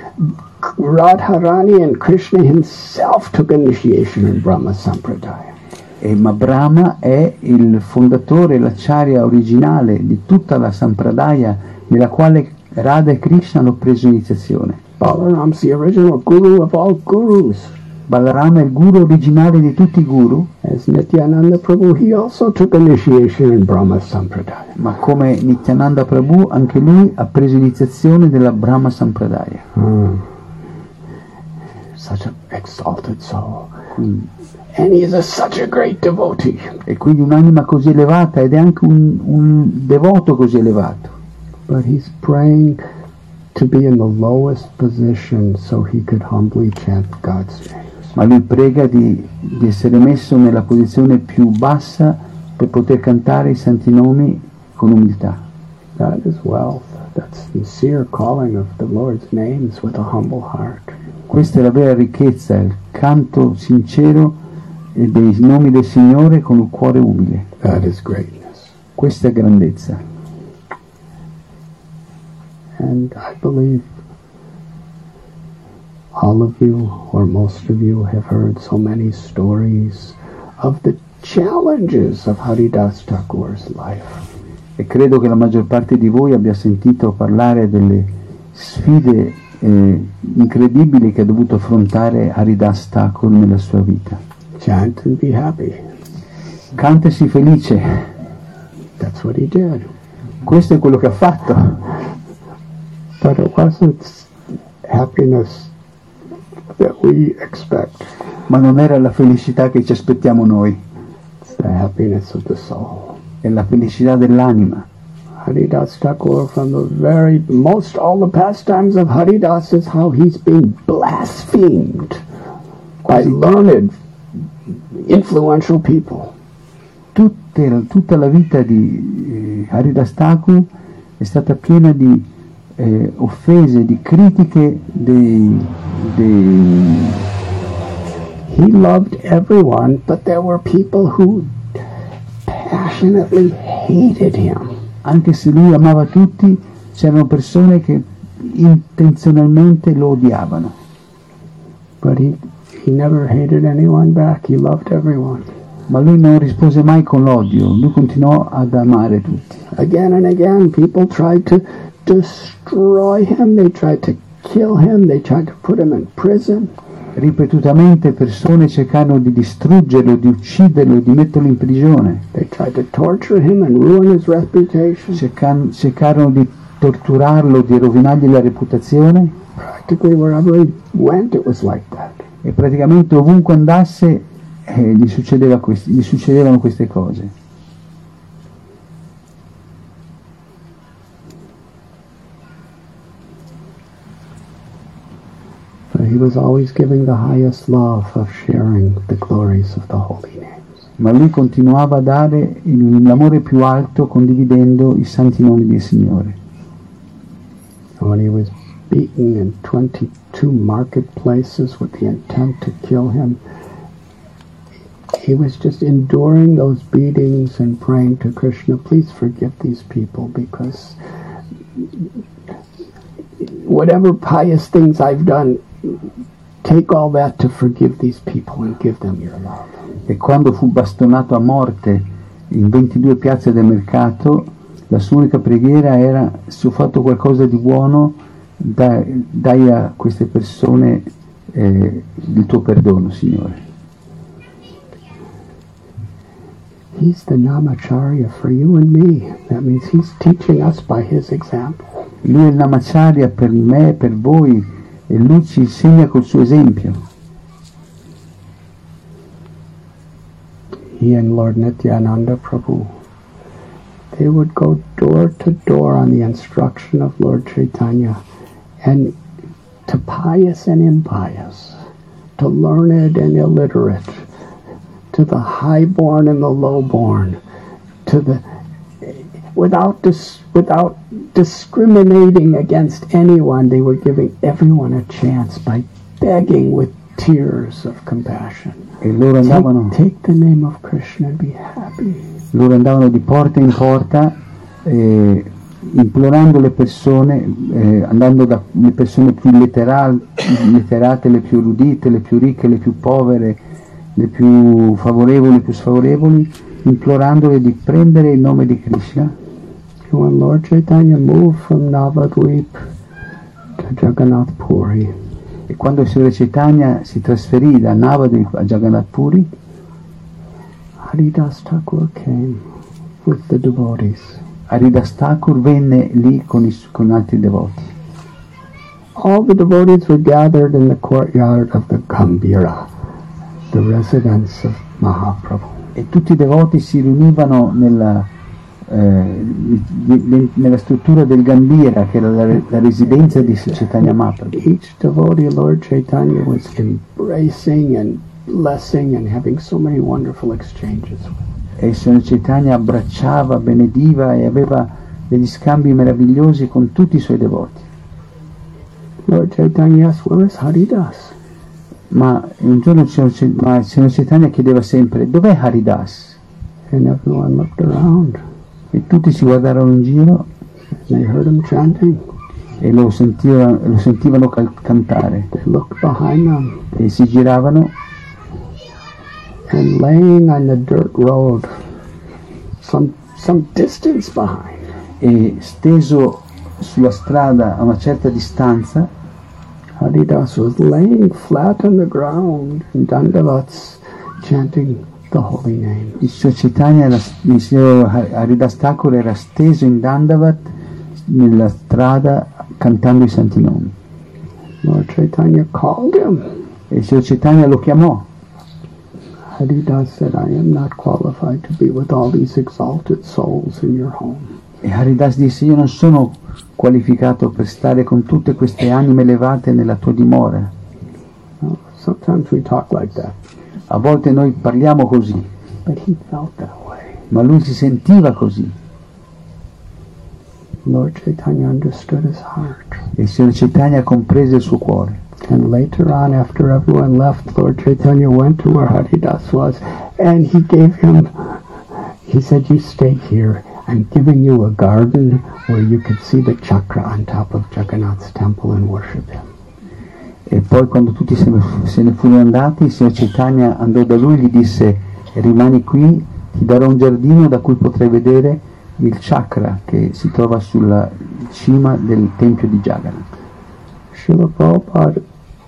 Radharani and Krishna himself took initiation in Brahma Sampradaya. E, ma Brahma è il fondatore, l'acciaria originale di tutta la Sampradaya nella quale Radha e Krishna hanno preso iniziazione. Balaram's the original guru of all gurus. Balarama è il guru originale di tutti i guru, As Nityananda Prabhu, he also took initiation in Brahma Sampradaya. ma come Nityananda Prabhu anche lui ha preso iniziazione della Brahma Sampradaya. Such an exalted soul. And he is a, such a great devotee. e quindi un'anima così elevata ed è anche un, un devoto così elevato. But he's praying to be in the lowest position so he could humbly chant God's names. ma lui prega di, di essere messo nella posizione più bassa per poter cantare i santi nomi con umiltà. That is wealth. That's sincere calling of the Lord's names with a humble heart. Questa è la vera ricchezza, il canto sincero e dei nomi del Signore con il cuore umile. Questa è grandezza. And I believe all of you, or most of you, have heard so many stories of the challenges of Haridas Thakur's life. E credo che la maggior parte di voi abbia sentito parlare delle sfide eh, incredibili che ha dovuto affrontare Haridas Thakur nella sua vita. Chant and be happy. Canta sii felice, That's what he did. questo è quello che ha fatto. But it wasn't happiness that we expect. Ma non era la felicità che ci aspettiamo noi, It's the happiness of the soul. è la felicità dell'anima. Haridas Thakur, from the very most, all the pastimes of Haridas is how he's being blasphemed by learned, influential people. Tutte- tutta la vita di eh, Haridas Thakur è stata piena di eh, offese, di critiche dei, dei, He loved everyone, but there were people who passionately hated him. Anche se lui amava tutti, c'erano persone che intenzionalmente lo odiavano, But he, he never hated anyone back. He loved everyone. ma lui non rispose mai con l'odio, lui continuò ad amare tutti. Again and again, people tried to destroy him. They tried to kill him. They tried to put him in prison. Ripetutamente persone cercarono di distruggerlo, di ucciderlo, di metterlo in prigione. Cercan- cercarono di torturarlo, di rovinargli la reputazione went, like e praticamente ovunque andasse eh, gli, succedeva quest- gli succedevano queste cose. He was always giving the highest love of sharing the glories of the holy names. Ma lui continuava a dare l'amore più alto condividendo i santi nomi del Signore. And when he was beaten in 22 marketplaces with the intent to kill him, he was just enduring those beatings and praying to Krishna, please forgive these people because whatever pious things I've done, take all that to forgive these people and give them your love. E quando fu bastonato a morte in 22 piazze del mercato, la sua unica preghiera era se ho fatto qualcosa di buono, dai, dai a queste persone eh, il tuo perdono, Signore. He's the Namacharya for you and me. That means he's teaching us by his example. Lui è il Namacharya per me, per voi, e lui ci insegna col suo esempio. he and Lord Nityananda Prabhu, they would go door to door on the instruction of Lord Chaitanya and to pious and impious, to learned and illiterate, to the highborn and the lowborn, to the without dis, without discriminating against anyone, they were giving everyone a chance by begging with tears of compassion. E loro andavano, Take, take the name of Krishna and be happy. loro andavano di porta in porta eh, implorando le persone, eh, andando dalle persone più letteral- letterate, le più erudite, le più ricche, le più povere, le più favorevoli, le più sfavorevoli, implorandole di prendere il nome di Krishna. When Lord Chaitanya moved from Navadvip to Jagannath Puri, E quando il Signore Chaitanya si trasferì da Navadvip a Jagannath Puri, Haridas Thakur came with the devotees. Haridas Thakur venne lì con, i, con altri devoti. All the devotees were gathered in the courtyard of the Gambira, the residence of Mahaprabhu. E tutti i devoti si riunivano nella, eh, nella struttura del Gambira, che era la, la residenza di Chaitanya Mahaprabhu. Each devotee, Lord Chaitanya was embracing and blessing and having so many wonderful exchanges with. E il Signore Chaitanya abbracciava, benediva e aveva degli scambi meravigliosi con tutti i suoi devoti. Lord Chaitanya asked, Where is Haridas? Ma un giorno il Signore Chaitanya chiedeva sempre dov'è Haridas? And everyone looked around. E tutti si guardarono in giro And e lo, sentiva- lo sentivano cantare They looked behind them. e si giravano And laying on the dirt road, some, some distance behind, e steso sulla strada a una certa distanza Haridas was laying flat on the ground in Dandavats, chanting. Il Signore Chaitanya, era- il Signore Haridas Thakur era steso in Dandavat nella strada cantando i santi nomi. Lord Chaitanya called him. e il Signore Chaitanya lo chiamò. Haridas said, I am not qualified to be with all these exalted souls in your home. e Haridas disse io non sono qualificato per stare con tutte queste anime elevate nella tua dimora. Sometimes we talk like that, a volte noi parliamo così but he felt that way. ma lui si sentiva così Lord Chaitanya understood his heart. e il Signore Chaitanya comprese il suo cuore And later on, after everyone left, Lord Chaitanya went to where Haridas was, and he gave him, he said, you stay here. I'm giving you a garden where you could see the chakra on top of Jagannath's temple and worship him. E poi quando tutti se ne, furono andati, il signor Chaitanya andò da lui e gli disse rimani qui, ti darò un giardino da cui potrai vedere il chakra che si trova sulla cima del tempio di Jagannath. Srila Prabhupada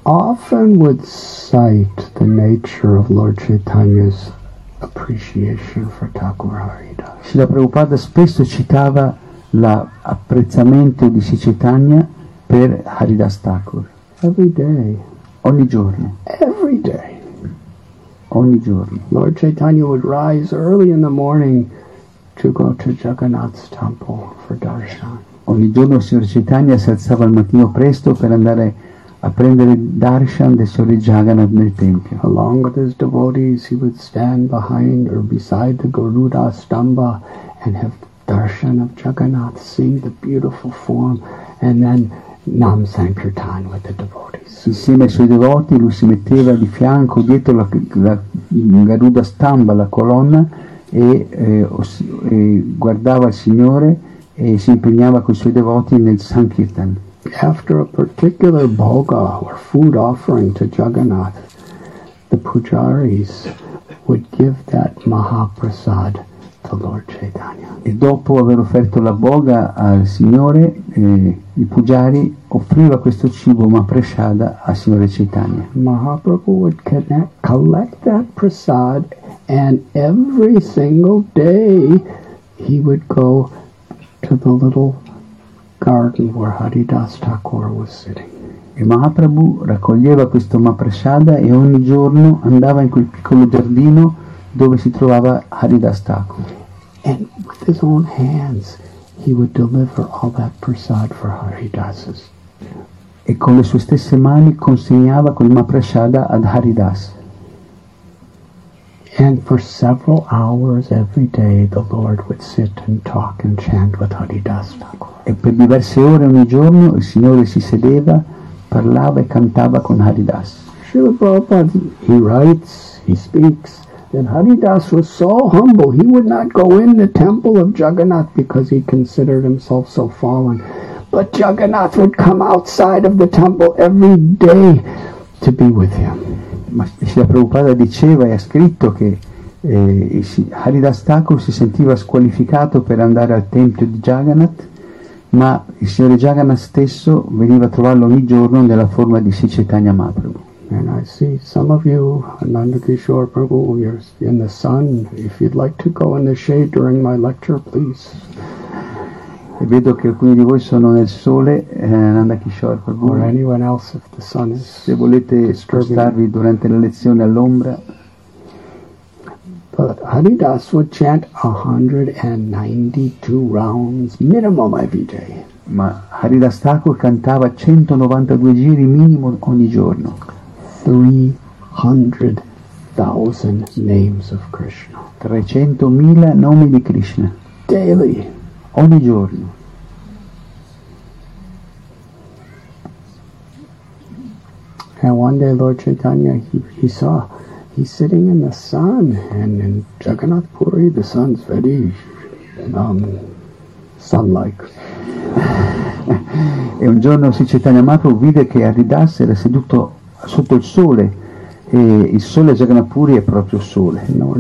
often would cite the nature of Lord Chaitanya's appreciation for Thakur Haridas. Srila Prabhupada spesso citava l'apprezzamento di Sri Chaitanya per Haridas Thakur, Every day, ogni giorno, every day. ogni giorno. Lord Chaitanya would rise early in the morning to go to Jagannath's temple for darshan. Ogni giorno il signor Chaitanya si alzava al mattino presto per andare a prendere darshan del signore Jagannath nel tempio. Along with his devotees, he would stand behind or beside the Garuda Stamba and have darshan of Jagannath, seeing the beautiful form, and then Nam Sankirtan with the devotees. Insieme ai suoi devoti lui si metteva di fianco dietro la, la Garuda Stamba, la colonna, e, eh, e guardava il Signore e si impegnava con i suoi devoti nel Sankirtan. After a particular bhoga or food offering to Jagannath, the pujaris would give that Mahaprasad to Lord Chaitanya. E dopo aver offerto la boga al Signore, eh, i pugiari offriva questo cibo Mahaprasada al Signore Chaitanya. Mahaprabhu would connect, collect that prasad, and every single day he would go to the little garden where Haridas Thakur was sitting. E Mahaprabhu raccoglieva questo Mahaprasada e ogni giorno andava in quel piccolo giardino dove si trovava Haridas Thakur. And with his own hands, he would deliver all that prasad for Haridas's. e con le sue stesse mani consegnava quel Mahaprasada ad Haridas. And for several hours every day, the Lord would sit and talk and chant with Haridas Thakur. E per diverse ore ogni giorno il Signore si sedeva, parlava e cantava con Haridas. Srila Prabhupada, he writes, he speaks, that Haridas was so humble, he would not go in the temple of Jagannath because he considered himself so fallen. But Jagannath would come outside of the temple every day to be with him. Ma Srila Prabhupada diceva e ha scritto che eh, Haridas Thakur si sentiva squalificato per andare al tempio di Jagannath, ma il Signore Jagannath stesso veniva a trovarlo ogni giorno nella forma di Sri Chaitanya Mahaprabhu. And I see some of you, Ananda Kishore Prabhu, you're in the sun. If you'd like to go in the shade during my lecture, please. E vedo che alcuni di voi sono nel sole, eh, Nanda Kishore Prabhu. Or anyone else if the sun is. Se volete spostarvi durante la lezione all'ombra, But Haridas would chant 192 rounds minimum every day. Ma Haridas Thakur cantava 192 giri minimo ogni giorno, 300,000 names of Krishna 300.000 nomi di Krishna, daily. ogni giorno. And one day Lord Chaitanya, he, he saw, he's sitting in the sun, and in Jagannath Puri, the sun's very um, sun-like. E un giorno Sri Chaitanya Mahaprabhu vide che Haridas era seduto sotto il sole e il sole Jagannath è proprio sole no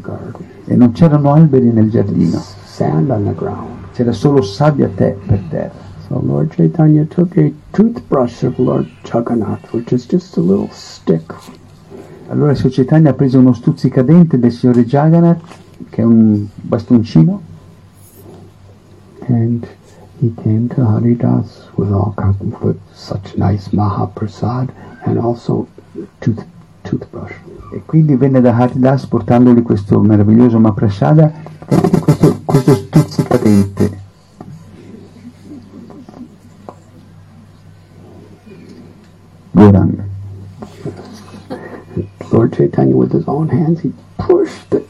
garden, e non c'erano alberi nel giardino, c'era solo sabbia te per terra. So Lord Chaitanya took a toothbrush of Lord Jagannath, which is just a little stick, Allora Sri Chaitanya ha preso uno stuzzicadente del signore Jagannath, che è un bastoncino, and he came to Haridas with all kind with such nice Mahaprasad and also tooth toothbrush. e quindi venne da Haridas portandogli questo meraviglioso Maprashada e questo, questo stuzzicadente. Gorang. Lord Chaitanya, with his own hands, he pushed the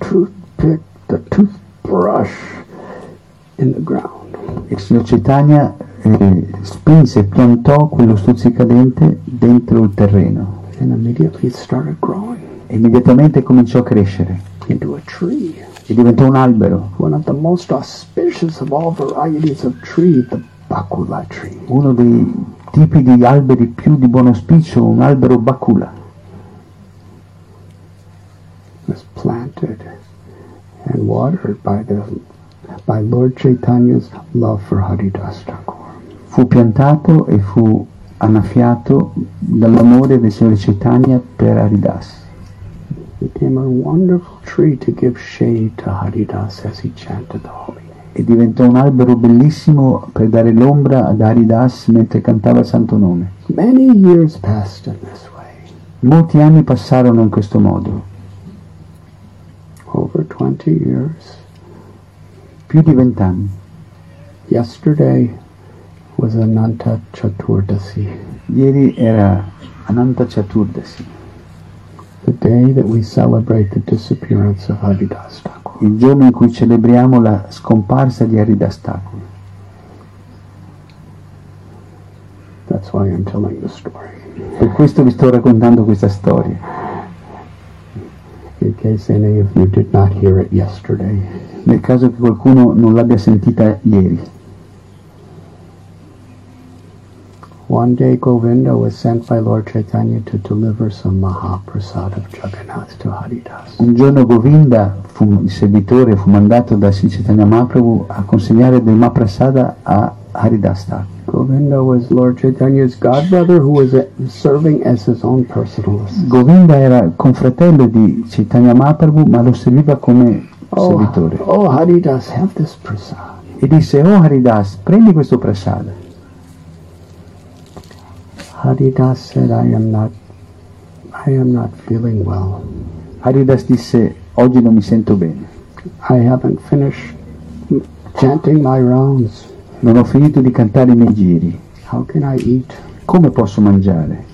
toothpick, the toothbrush, in the ground. Il signor Chaitanya eh, spinse e piantò quello stuzzicadente dentro il terreno. E immediatamente cominciò a crescere. e diventò un albero, uno dei tipi di alberi più di buon auspicio, un albero Bakula. was planted and watered by the by Lord Chaitanya's love for Haridas Thakur. Fu piantato e fu annaffiato dall'amore del signore Chaitanya per Haridas. became a wonderful tree to give shade to Haridas as he chanted the holy name. e diventò un albero bellissimo per dare l'ombra ad Haridas mentre cantava il santo nome. Many years passed in this way. Molti anni passarono in questo modo, Over 20 years. Più di vent'anni. Yesterday was Ananta Chaturdasi, Ieri era Ananta Chaturdasi, the day that we celebrate the disappearance of Haridas Thakur. il giorno in cui celebriamo la scomparsa di Haridas Thakur. That's why I'm telling the story. Per questo vi sto raccontando questa storia, In case any of you did not hear yesterday. nel caso che qualcuno non l'abbia sentita ieri. One day Govinda was sent by Lord Chaitanya to deliver some Mahaprasad of Jagannath to Haridas. Un giorno Govinda, fu, il servitore, fu mandato da Sri Chaitanya Mahaprabhu a consegnare del Maprasada a Haridas Thakur. Govinda was Lord Chaitanya's godbrother who was uh, serving as his own personal. Govinda era confratello di Chaitanya Mahaprabhu ma lo serviva come servitore. Oh, oh Haridas, have this prasad. E disse, oh Haridas, prendi questo prasada. Haridas said, I am not, I am not feeling well. Haridas disse, oggi non mi sento bene. I haven't finished chanting my rounds. Non ho finito di cantare i miei giri. How can I eat? Come posso mangiare?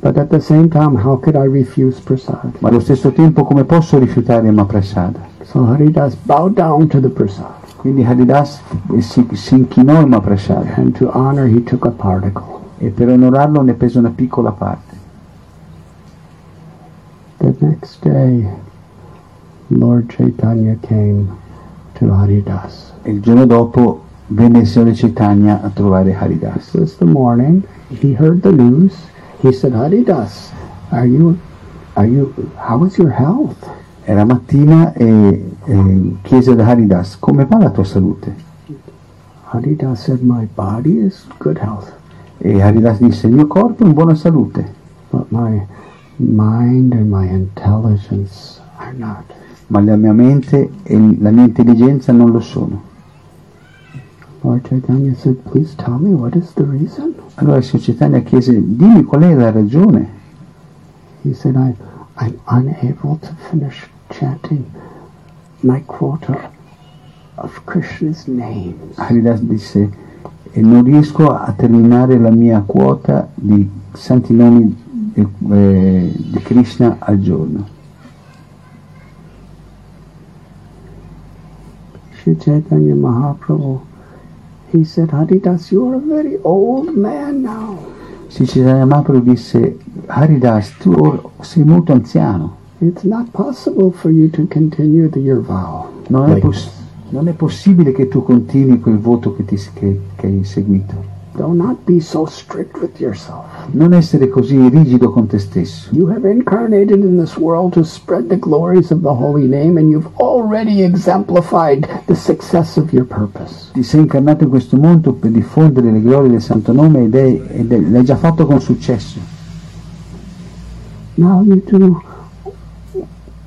But at the same time, how could I refuse prasad? Ma allo stesso tempo come posso rifiutare il Maprasada? So Haridas bowed down to the prasad. Quindi Haridas si, si inchinò al Maprasada And to honor, he took a particle. e per onorarlo ne prese una piccola parte. The next day, Lord Chaitanya came to Haridas. E il giorno dopo venne Signore Chaitanya a trovare Haridas. It was the morning. He heard the news. He said, Haridas, are you, are you, how is your health? Era mattina e, e chiese ad Haridas, come va la tua salute? Haridas said, my body is good health, E Haridas disse, il mio corpo è in buona salute, but my mind and my intelligence are not. ma la mia mente e la mia intelligenza non lo sono. Lord Chaitanya said, please tell me what is the reason? Allora Signor Chaitanya chiese, dimmi qual è la ragione? He said, I, I'm unable to finish chanting my quota of Krishna's names. Haridas disse e non riesco a terminare la mia quota di santi nomi di, eh, di Krishna al giorno. Sri Chaitanya Mahaprabhu, he said, Haridas, you are a very old man now. Sri Chaitanya Mahaprabhu disse Haridas tu or- sei molto anziano It's not possible for you to continue the, your vow. non è, non è possibile che tu continui quel voto che, ti, che- che hai seguito Do not be so strict with yourself. non essere così rigido con te stesso You have incarnated in this world to spread the glories of the holy name, and you've already exemplified the success of your purpose. ti sei incarnato in questo mondo per diffondere le glorie del santo nome ed, è- ed è- l'hai già fatto con successo Now you do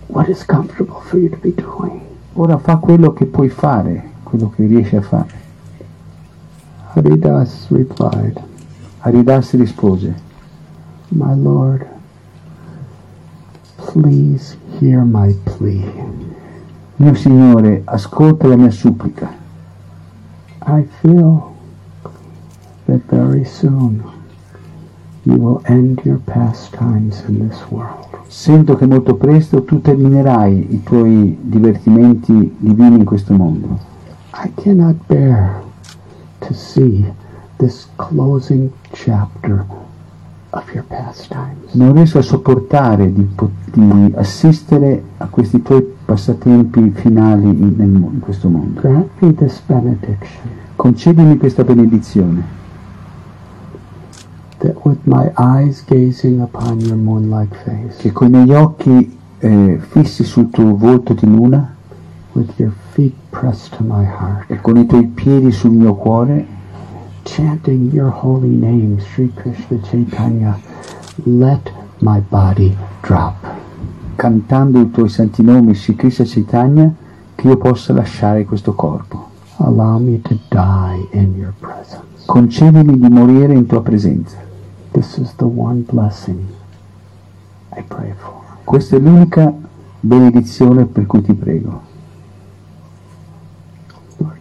what is comfortable for you to be doing. ora fa quello che puoi fare quello che riesci a fare Haridas replied, Haridas rispose My Lord, please hear my plea. mio signore ascolta la mia supplica I feel that very soon you will end your pastimes in this world. Sento che molto presto tu terminerai i tuoi divertimenti divini in questo mondo. I cannot bear to see this closing chapter of your pastimes. Non riesco a sopportare di, di assistere a questi tuoi passatempi finali in, in questo mondo. Grant me this benediction Concedimi questa benedizione, that with my eyes gazing upon your moon-like face, che con i miei occhi eh, fissi sul tuo volto di luna with your feet pressed to my heart, e con i tuoi piedi sul mio cuore, chanting your holy name, Sri Krishna Chaitanya, let my body drop. cantando i tuoi santi nomi Sri Krishna Chaitanya, che io possa lasciare questo corpo. Allow me to die in your presence. Concedimi di morire in tua presenza. This is the one blessing I pray for. Questa è l'unica benedizione per cui ti prego. Lord Chaitanya became very emotional.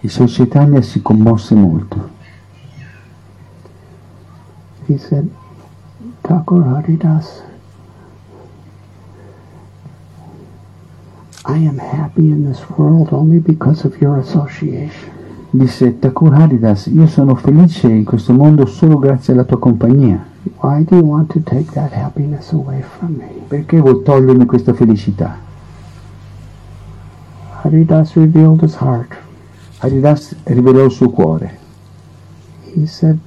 Il Sor Chaitanya si commosse molto. He said, Thakur Haridas, I am happy in this world only because of your association. Disse Thakur Haridas, io sono felice in questo mondo solo grazie alla tua compagnia. Why do you want to take that happiness away from me? Perché vuoi togliermi questa felicità? Haridas revealed his heart. Haridas rivelò il suo cuore. He said,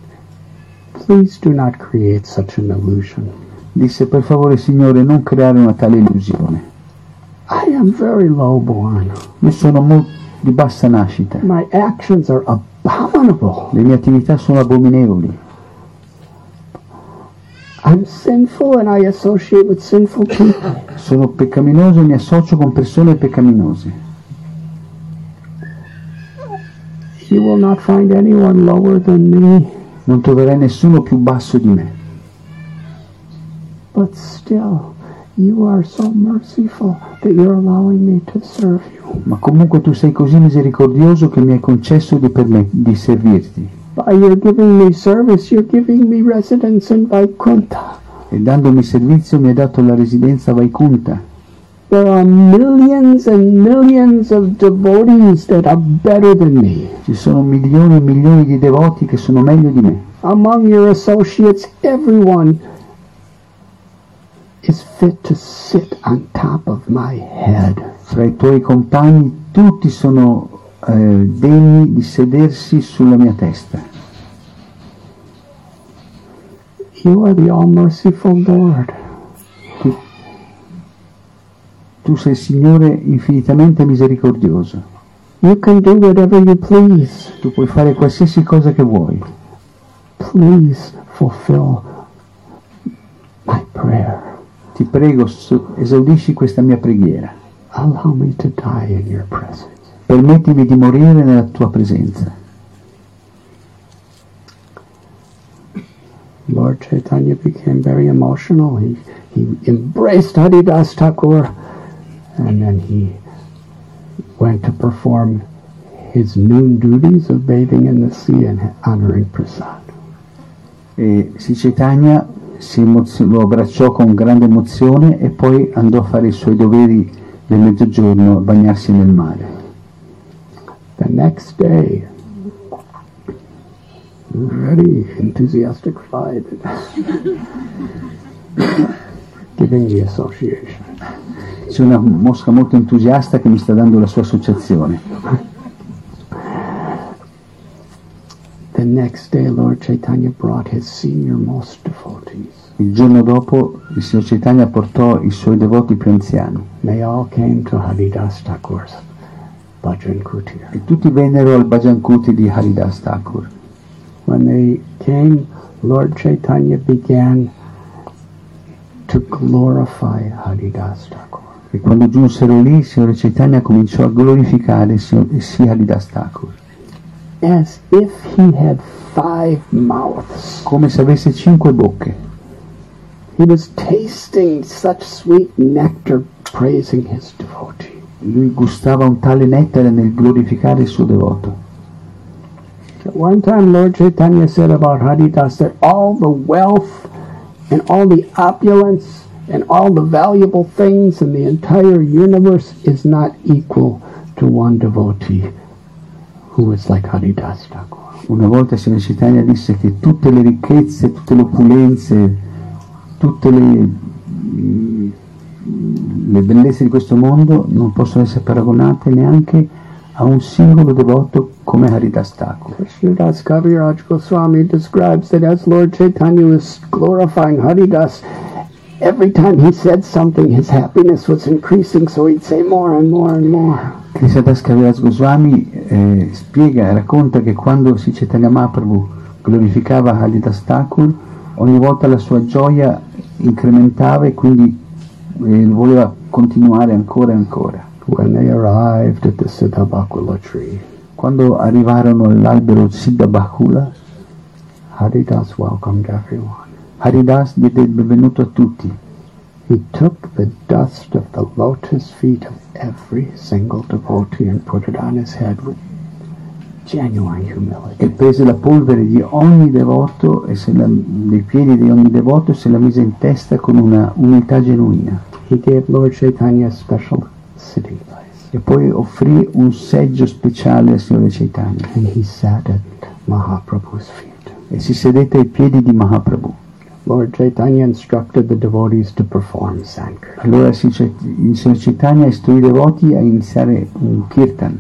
Please do not create such an illusion. Disse per favore Signore non creare una tale illusione. I am very low born. Io sono mo- di bassa nascita. My actions are abominable. Le mie attività sono abominevoli. I'm sinful and I associate with sinful people. Sono peccaminoso e mi associo con persone peccaminose. You will not find anyone lower than me, Non troverai nessuno più basso di me. but still, you are so merciful that you're allowing me to serve you. Ma comunque tu sei così misericordioso che mi hai concesso di, perme- di servirti. By your giving me service, you're giving me residence in Vaikuntha. E dandomi servizio mi hai dato la residenza a Vaikunta. There are millions and millions of devotees that are better than me. Ci sono milioni e milioni di devoti che sono meglio di me. Among your associates, everyone is fit to sit on top of my head. Fra i tuoi compagni tutti sono eh, degni di sedersi sulla mia testa. You are the all merciful Lord. Tu sei Signore infinitamente misericordioso. You can do whatever you please. Tu puoi fare qualsiasi cosa che vuoi. Please fulfill my prayer. Ti prego, esaudisci questa mia preghiera. Allow me to die in your presence. Permettimi di morire nella tua presenza. Lord Chaitanya became very emotional. He, he embraced Haridas Thakur and then he went to perform his noon duties of bathing in the sea and honoring Prasad. E Sri Chaitanya si lo abbracciò con grande emozione e poi andò a fare i suoi doveri del mezzogiorno bagnarsi nel mare. The next day, very enthusiastic fight, giving the association. C'è una mosca molto entusiasta che mi sta dando la sua associazione. Il giorno dopo il signor Chaitanya portò i suoi devoti più anziani Bhajan Kutir. e tutti vennero al Bhajankuti di Haridas Thakur. When they came, Lord Chaitanya began to glorify Haridas Thakur. E quando giunsero lì, il signor Chaitanya cominciò a glorificare il signor- il Sri Haridas Thakur, As if he had five mouths. come se avesse cinque bocche. He was tasting such sweet nectar praising his devotee. Lui gustava un tale nettare nel glorificare il suo devoto. At one time, Lord Chaitanya said about Haridas that all the wealth and all the opulence and all the valuable things in the entire universe is not equal to one devotee who is like Haridas Thakur. Una volta Chaitanya disse che tutte le ricchezze, tutte le opulenze, tutte le, mm, le bellezze di questo mondo non possono essere paragonate neanche a un singolo devoto come Haridas Thakur. Krishnadas Kaviraj Goswami describes that as Lord Chaitanya was glorifying Haridas, every time he said something, his happiness was increasing, so he'd say more and more and more. Krishnadas Kaviraj Goswami eh, spiega e racconta che quando Sri Chaitanya Mahaprabhu glorificava Haridas Thakur, ogni volta la sua gioia incrementava e quindi eh, voleva continuare ancora e ancora. When they arrived at the Siddhabakula tree, Quando arrivarono all'albero Siddha Bakula, Haridas welcomed everyone. Haridas diede il benvenuto a tutti. He took the dust of the lotus feet of every single devotee and put it on his head with genuine humility. e prese la polvere di ogni devoto e se la, dei piedi di ogni devoto e se la mise in testa con una umiltà genuina. He gave Lord Chaitanya a special sitting place, E poi offrì un seggio speciale al Signore Chaitanya and he sat at Mahaprabhu's feet. e si sedette ai piedi di Mahaprabhu. Lord Chaitanya instructed the devotees to perform Sankirtan. Allora il Signore Chaitanya istruì i devoti a iniziare un kirtan.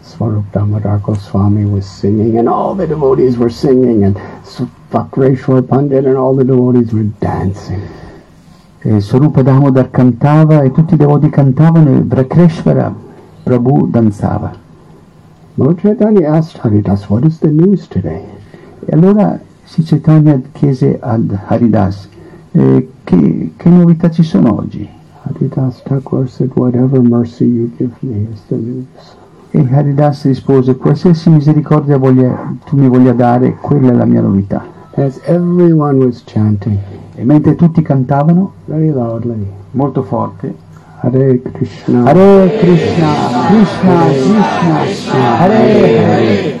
Swarup Damodar Goswami was singing, and all the devotees were singing, and Vakreshwar Pandit and all the devotees were dancing. E Swarupa Damodar cantava e tutti i devoti cantavano e Vrakreshvara Prabhu danzava. Lord Chaitanya asked Haridas, What is the news today? E allora Sri Chaitanya chiese ad Haridas eh, che, che novità ci sono oggi? Haridas Thakur said, Whatever mercy you give me is the news. E Haridas rispose qualsiasi misericordia voglia- tu mi voglia dare, quella è la mia novità. As everyone was chanting E mentre tutti cantavano very loudly, molto forte, Hare Krishna, Hare Krishna, Krishna Krishna, Hare Hare, Hare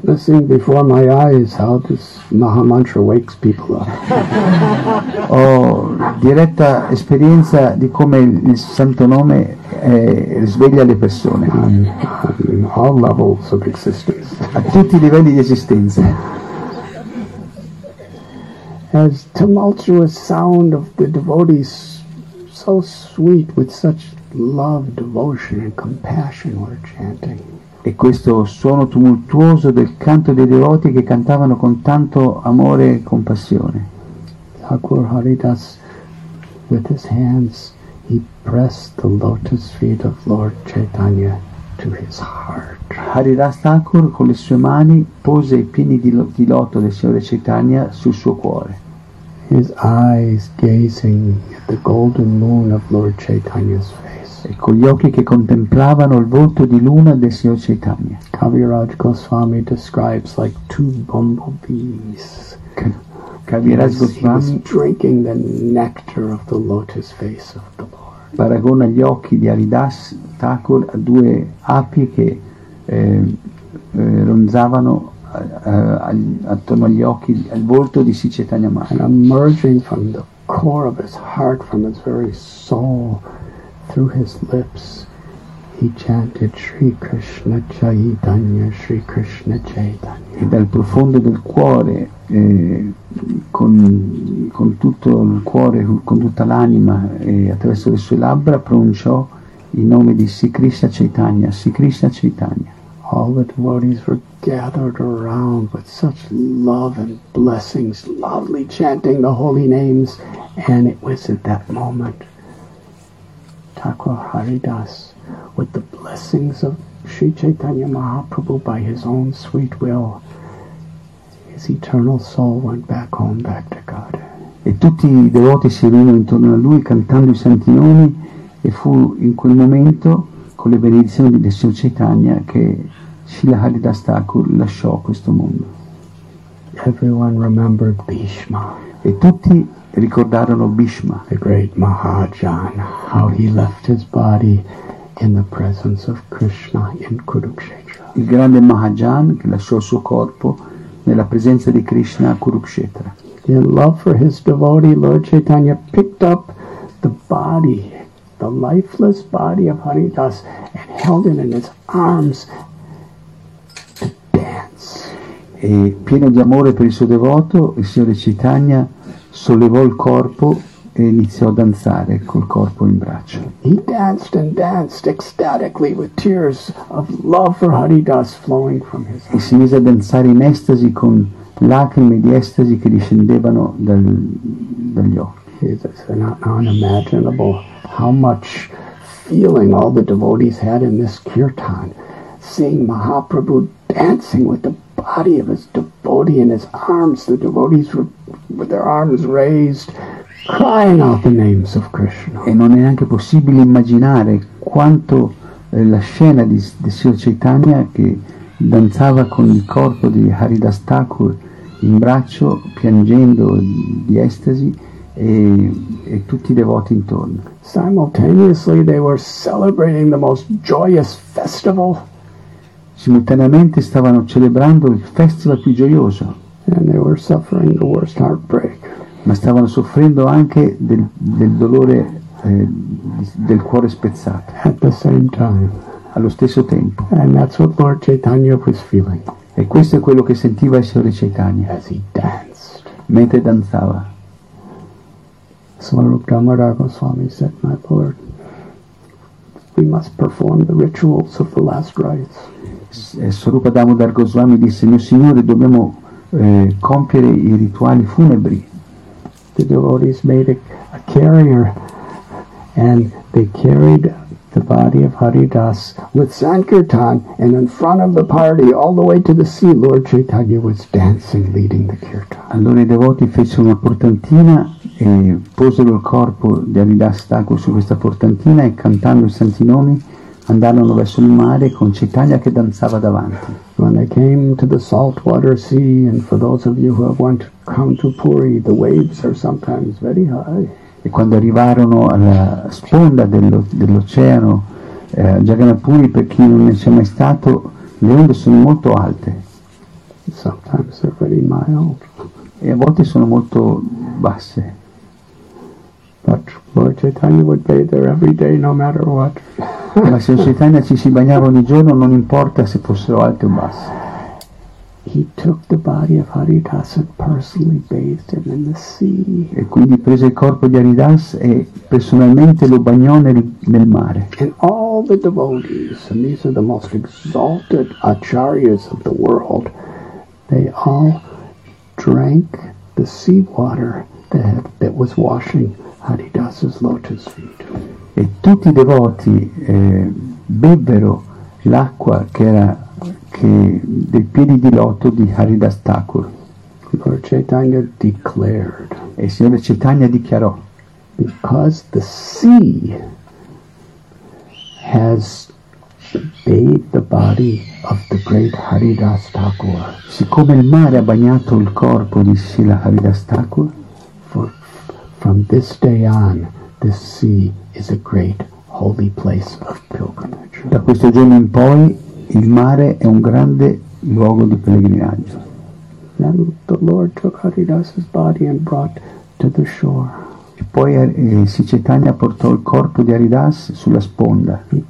witnessing before my eyes how this Mahamantra wakes people up. Ho diretta esperienza di come il Santo Nome eh, risveglia le persone on, on all levels of existence. a tutti i livelli di esistenza. As tumultuous sound of the devotees, so sweet with such love, devotion, and compassion, were chanting. E questo suono tumultuoso del canto dei devoti che cantavano con tanto amore e compassione. Thakur Haridas, with his hands, he pressed the lotus feet of Lord Chaitanya to his heart. Haridas Thakur con le sue mani pose i piedi di, lo- di loto del Signore Chaitanya sul suo cuore. His eyes gazing at the golden moon of Lord Chaitanya's face. E con gli occhi che contemplavano il volto di luna del Signor Chaitanya. Kaviraj Goswami describes like two bumblebees. Ka- Kaviraj Goswami drinking the nectar of the lotus face of the Lord. paragona gli occhi di Haridas Thakur a due api che eh, eh, ronzavano eh, attorno agli occhi, al volto di Sri Chaitanya And emerging from the core of his heart, from his very soul, through his lips, he chanted Sri Krishna Chaitanya, Sri Krishna Chaitanya. e dal profondo del cuore, eh, con, con tutto il cuore, con tutta l'anima e attraverso le sue labbra pronunciò il nome di Sri Krishna Chaitanya, Sri Krishna Chaitanya. All the devotees were gathered around with such love and blessings, loudly chanting the holy names. And it was at that moment, Thakur Haridas, with the blessings of Sri Chaitanya Mahaprabhu by his own sweet will, his eternal soul went back home, back to God. E tutti i devoti si riunirono intorno a lui cantando i santi nomi e fu in quel momento, con le benedizioni del Signor Chaitanya, che Srila Haridas Thakur lasciò questo mondo. Everyone remembered Bhishma, E tutti ricordarono Bhishma, the great Mahajan, how he left his body in the presence of Krishna in Kurukshetra. il grande Mahajan che lasciò il suo corpo nella presenza di Krishna a Kurukshetra. In love for his devotee, Lord Chaitanya picked up the body, the lifeless body of Haridas, and held it in his arms to dance. E pieno di amore per il suo devoto, il Signore Chaitanya sollevò il corpo e iniziò a danzare col corpo in braccio. He danced and danced ecstatically with tears of love for Haridas flowing from his e si mise a danzare in estasi con lacrime di estasi che discendevano dal- dagli occhi. It's un- unimaginable how much feeling all the devotees had in this kirtan, seeing Mahaprabhu dancing with the body of his devotee in his arms. The devotees were with their arms raised, crying out the names of Krishna. E non è neanche possibile immaginare quanto eh, la scena di, di Sri Chaitanya che danzava con il corpo di Haridas Thakur in braccio, piangendo di estasi e, e tutti i devoti intorno. Simultaneously, they were celebrating the most joyous festival, Simultaneamente stavano celebrando il festival più gioioso, ma stavano soffrendo anche del, del dolore eh, del cuore spezzato. Allo stesso tempo. E questo è quello che sentiva il Signore Chaitanya. Mentre danzava. Swarup Damodar Goswami said, My Lord, we must perform the rituals of the last rites. Eh, Damodar Goswami disse, mio Signore, dobbiamo eh, compiere i rituali funebri. The devotees made a, a carrier and they carried the body of Haridas with Sankirtan and in front of the party all the way to the sea Lord Chaitanya was dancing leading the kirtan. Allora i devoti fecero una portantina e posero il corpo di Haridas Thakur su questa portantina e cantando i santi nomi andarono verso il mare con Chaitanya che danzava davanti. When they came to the saltwater sea, and for those of you who have went come to Puri, the waves are sometimes very high. E quando arrivarono alla sponda dello- dell'oceano eh, a Jagannath-puri, per chi non ne sia mai stato, le onde sono molto alte Sometimes they're very mild. e a volte sono molto basse. But Lord Chaitanya would bathe there every day, no matter what. Ma se Chaitanya ci si bagnava ogni giorno non importa se fossero alte o basse. he took the body of Haridas and personally bathed him in the sea. E quindi prese il corpo di Haridas e personalmente lo bagnò nel, nel mare. And all the devotees, and these are the most exalted acharyas of the world, they all drank the seawater that, that was washing Haridas's lotus feet. E tutti i devoti eh, bevvero l'acqua che era che, dei piedi di loto di Haridas Thakur. Lord Chaitanya declared, E il Signore Chaitanya dichiarò because the sea has bathed the body of the great Haridas Thakur, Siccome il mare ha bagnato il corpo di Srila Haridas Thakur, for from this day on, this sea is a great holy place of pilgrimage. da questo giorno in poi il mare è un grande luogo di pellegrinaggio. Then the Lord took Haridas's body and brought to the shore. E poi eh, Sri Chaitanya portò il corpo di Haridas sulla sponda e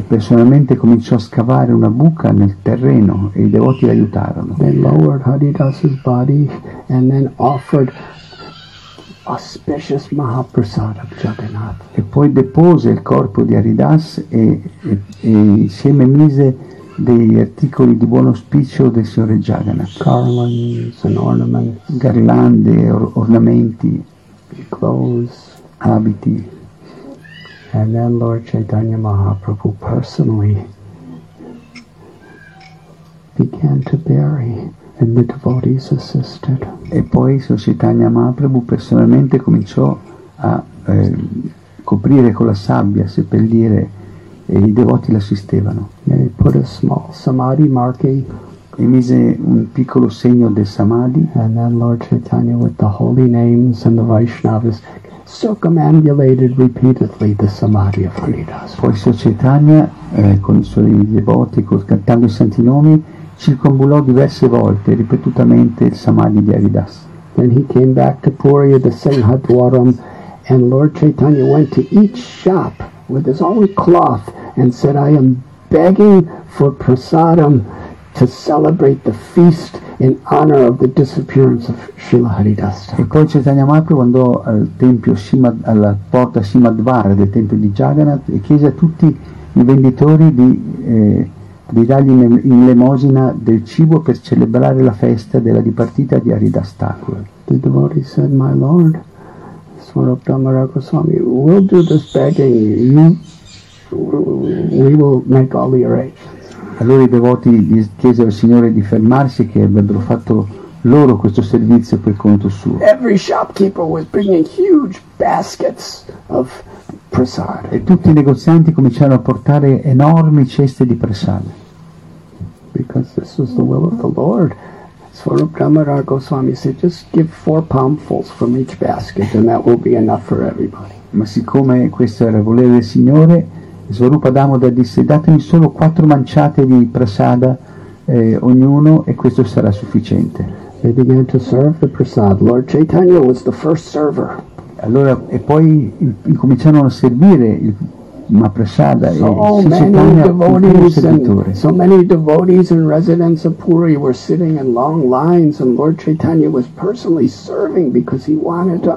personalmente cominciò a scavare una buca nel terreno e i devoti l'aiutarono. They lowered Haridas's body and then offered auspicious Mahaprasad of Jagannath. E poi depose il corpo di Haridas e, e- e insieme mise degli articoli di buon auspicio del Signore Jagannath, Garlands and ornaments, garlande, or- ornamenti, clothes. abiti. And then Lord Chaitanya Mahaprabhu personally began to bury, and the devotees assisted. E poi Sri Chaitanya Mahaprabhu personalmente cominciò a eh, coprire con la sabbia, seppellire e i devoti l'assistevano. They put a small samadhi marking, E mise un piccolo segno del Samadhi and then Lord Chaitanya, with the holy names and the Vaishnavas, circumambulated repeatedly the samadhi of Haridas. Poi Sri Chaitanya, eh, con i suoi devoti, cantando i santi nomi, circombulò diverse volte, ripetutamente, il Samadhi di Haridas. Then he came back to Puri, the Singhadwaram, and Lord Chaitanya went to each shop with his own cloth and said, I am begging for prasadam to celebrate the feast in honor of the disappearance of Srila Haridas. E poi Chaitanya Mahaprabhu andò al tempio Shimad, alla porta Shimadvara del tempio di Jagannath e chiese a tutti i venditori di, eh, di dargli in, in elemosina del cibo per celebrare la festa della dipartita di Haridas Thakur. The devotee said, My Lord, Swarup Damara Goswami, we'll do this begging. You, we will make all the arrangements. Allora i devoti gli chiesero al Signore di fermarsi e che avrebbero fatto loro questo servizio per conto suo. Every shopkeeper was bringing huge baskets of prasad. E tutti i negozianti cominciarono a portare enormi ceste di prasada. because this was the will of the Lord. Swarup Damodar Goswami said, just give four palmfuls from each basket and that will be enough for everybody. Ma siccome questo era il volere del Signore, Swarupa Damoda disse datemi solo quattro manciate di prasada eh, ognuno e questo sarà sufficiente. They began to serve the prasad. Lord Chaitanya was the first server. Allora, e poi in- incominciarono a servire il Mahaprasada e So many Chaitanya fu servitore. so many devotees and residents of Puri were sitting in long lines and Lord Chaitanya was personally serving because he wanted to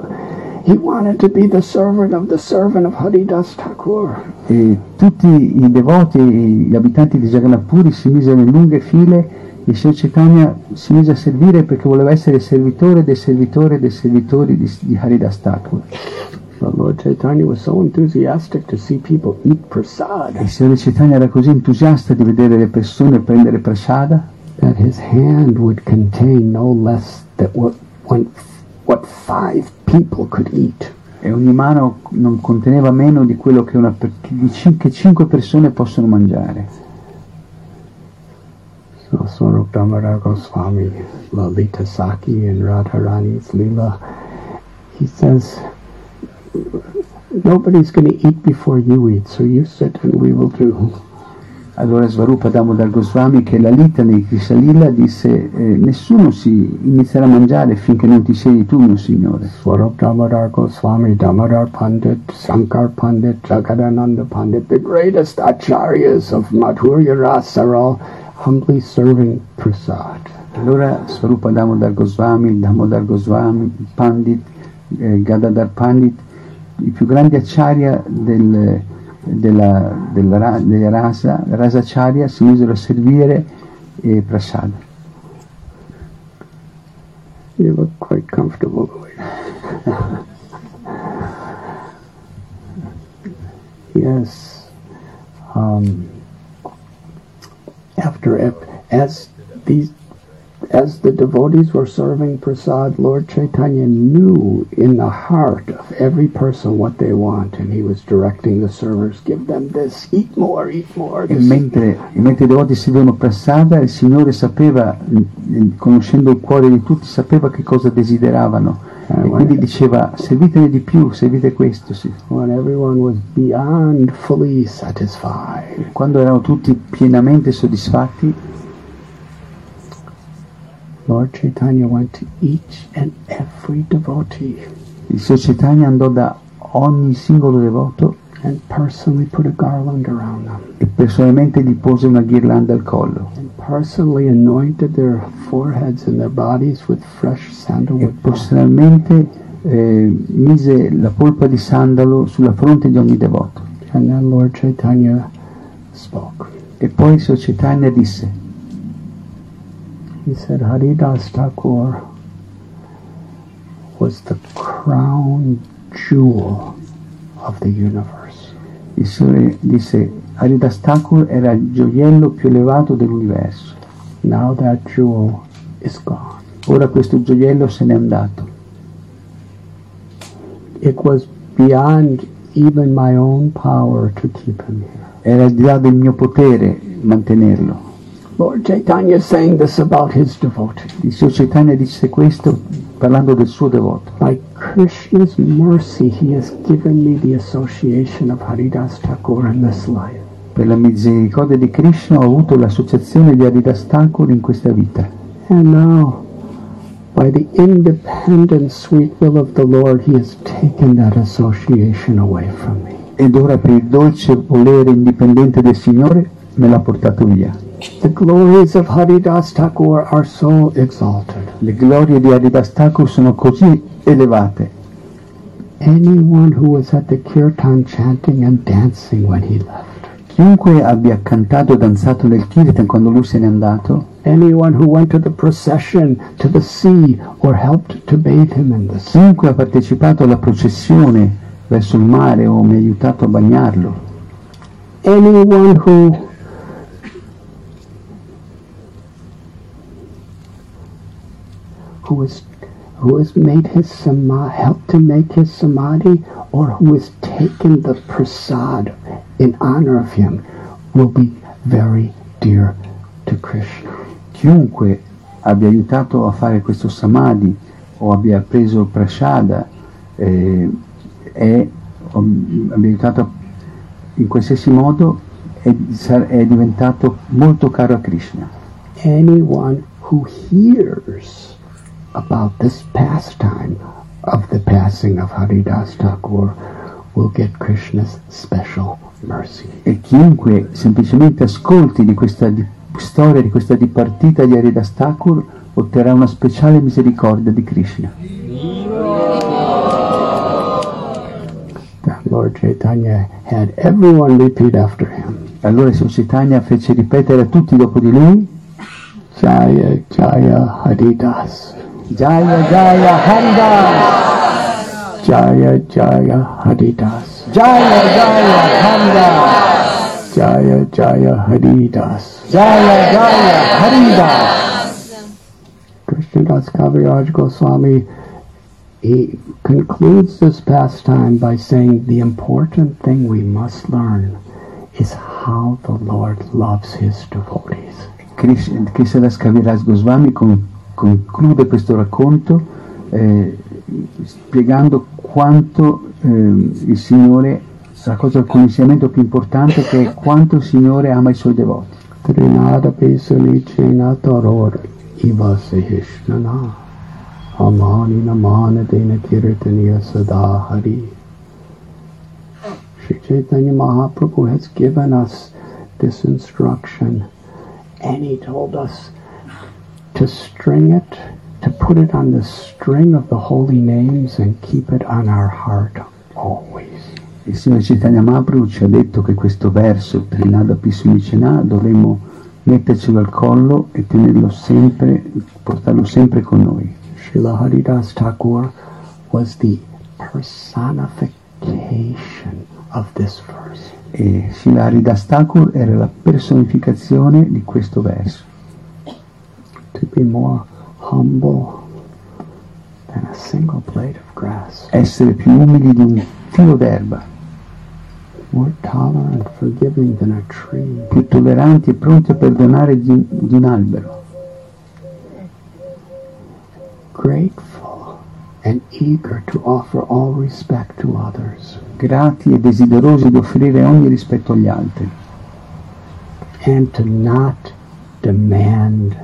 he wanted to be the servant of the servant of Haridas Thakur. E tutti i devoti gli abitanti di Jagannath Puri si misero in lunghe file e Sri Chaitanya si mise a servire perché voleva essere servitore del servitore dei servitori di, di Haridas Thakur. But Lord Chaitanya was so enthusiastic to see people eat prasad il Signore Chaitanya era così entusiasta di vedere le persone prendere prasada that his hand would contain no less than what, when, what five people could eat. e ogni mano non conteneva meno di quello che, una, per- di cin- che cinque persone possono mangiare. So Swarup Damodar Goswami, Lalita Saki, and Radharani's Leela, he says, nobody's going to eat before you eat, so you sit and we will do. Allora Svarupa Damodar Goswami, che la litany di Krisalila, disse eh, nessuno si inizierà a mangiare finché non ti siedi tu, mio Signore. Swarup Damodar Goswami, Damodar Pandit, Sankar Pandit, Jagadananda Pandit, the greatest acharyas of Madhurya Rasa are all humbly serving prasad. Allora Svarupa Damodar Goswami, Damodar Goswami, Pandit, eh, Gadadhar Pandit, i più grandi acharya del, della, della, della rasa, Rasacharya, si misero a servire eh, prasad. You look quite comfortable, yes. Um, after as these as the devotees were serving prasad, Lord Chaitanya knew in the heart of every person what they want, and he was directing the servers, "Give them this, eat more, eat more." E mentre, e mentre i devoti servivano prasada, il Signore sapeva, mm, conoscendo il cuore di tutti, sapeva che cosa desideravano. E quindi diceva, servitene di più, servite questo. sì. when everyone was beyond fully satisfied. Quando erano tutti pienamente soddisfatti, Lord Chaitanya went to each and every devotee il Sir Chaitanya andò da ogni singolo devoto and personally put a garland around them e personalmente gli pose una ghirlanda al collo and personally anointed their foreheads and their bodies with fresh e sandalwood balm. personalmente eh, mise la polpa di sandalo sulla fronte di ogni devoto. And then Lord Chaitanya spoke. E poi il Sir Chaitanya disse, He said Haridas Thakur was the crown jewel of the universe. il disse, Haridas Thakur era il gioiello più elevato dell'universo. Now that jewel is gone. Ora questo gioiello se n'è andato. It was beyond even my own power to keep him here. Era al di là del mio potere mantenerlo. Lord Chaitanya saying this about his devotee. Il Chaitanya disse questo parlando del suo devoto. By Krishna's mercy, he has given me the association of Haridas Thakur in this life. Per la misericordia di Krishna ho avuto l'associazione di Haridas Thakur in questa vita. And now, by the independent sweet will of the Lord, he has taken that association away from me. Ed ora per il dolce volere indipendente del Signore me l'ha portato via. The glories of Haridas Thakur are so exalted. Le glorie di Haridas Thakur sono così elevate. Anyone who was at the kirtan chanting and dancing when he left, Chiunque abbia cantato e danzato nel Kirtan quando lui se n'è andato, anyone who went to the procession to the sea or helped to bathe him in the sea, chiunque ha partecipato alla processione verso il mare o mi ha aiutato a bagnarlo, anyone who who is who has made his samadhi, helped to make his samadhi, or who has taken the prasad in honor of him, will be very dear to Krishna. chiunque abbia aiutato a fare questo samadhi o abbia preso il prashada eh, è, o abbia aiutato in qualsiasi modo è, è diventato molto caro a Krishna. Anyone who hears about this pastime of the passing of Haridas Thakur will get Krishna's special mercy. E chiunque semplicemente ascolti di questa di- storia, di questa dipartita di Haridas Thakur, otterrà una speciale misericordia di Krishna. Lord Chaitanya had everyone repeat after him. Allora Sir Chaitanya fece ripetere a tutti dopo di lui Jaya Jaya Haridas. Jaya Jaya Haridas! Jaya Jaya Haridas. Jaya Jaya Haridas! Jaya Jaya Haridas. Jaya Jaya Haridas! Krishnadas Kaviraj Goswami he concludes this pastime by saying the important thing we must learn is how the Lord loves his devotees. Krish- Krishnadas Kaviraj Goswami con- conclude questo racconto eh, spiegando quanto eh, il Signore la cosa, il insegnamento più importante che è quanto il Signore ama i suoi devoti. Sri Chaitanya Mahaprabhu has given us this instruction and he told us to string it, to put it on the string of the holy names and keep it on our heart always. Il Signore Chaitanya Mahaprabhu ci ha detto che questo verso, Trinada Pisunicena, dovremmo mettercelo al collo e tenerlo sempre, portarlo sempre con noi. Srila Haridas Thakur was the personification of this verse. E Srila Haridas Thakur era la personificazione di questo verso. To be more humble than a single blade of grass, Essere più umili di un filo d'erba, more tolerant, forgiving than a tree, più tolleranti e pronti a perdonare di, di un albero, grateful and eager to offer all respect to others, grati e desiderosi di offrire ogni rispetto agli altri. And to not demand.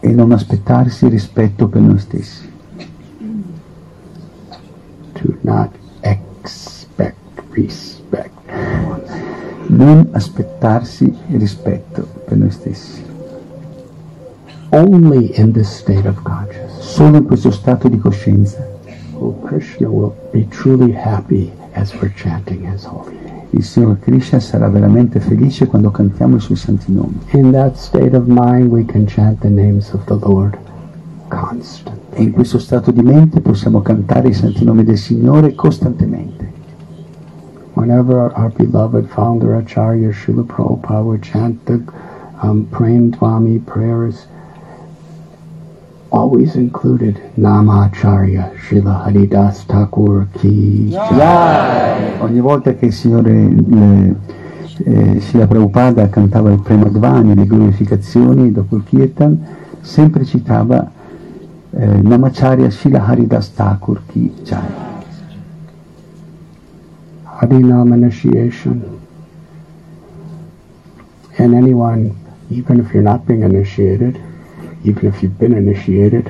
E non aspettarsi rispetto per noi stessi, To not expect respect for oneself. non aspettarsi rispetto per noi stessi. Only in this state of consciousness Solo in questo stato di coscienza oh, Krishna will be truly happy as we're chanting his holy name. Il Signore Krishna sarà veramente felice quando cantiamo i suoi santi nomi. In that state of mind, we can chant the names of the Lord constantly. E in questo stato di mente possiamo cantare i santi nomi del Signore costantemente. Whenever our beloved founder Acharya Srila Prabhupada would chant the um, Prem Dvami prayers, always included Namacharya Srila Haridas Thakur Ki Jai. Ogni volta che il Signore eh, eh, Srila Prabhupada cantava il Premadvani, le glorificazioni dopo il Kirtan, sempre citava eh, Namacharya Srila Haridas Thakur Ki Jai. Harinam initiation. And anyone, even if you're not being initiated, even if you've been initiated,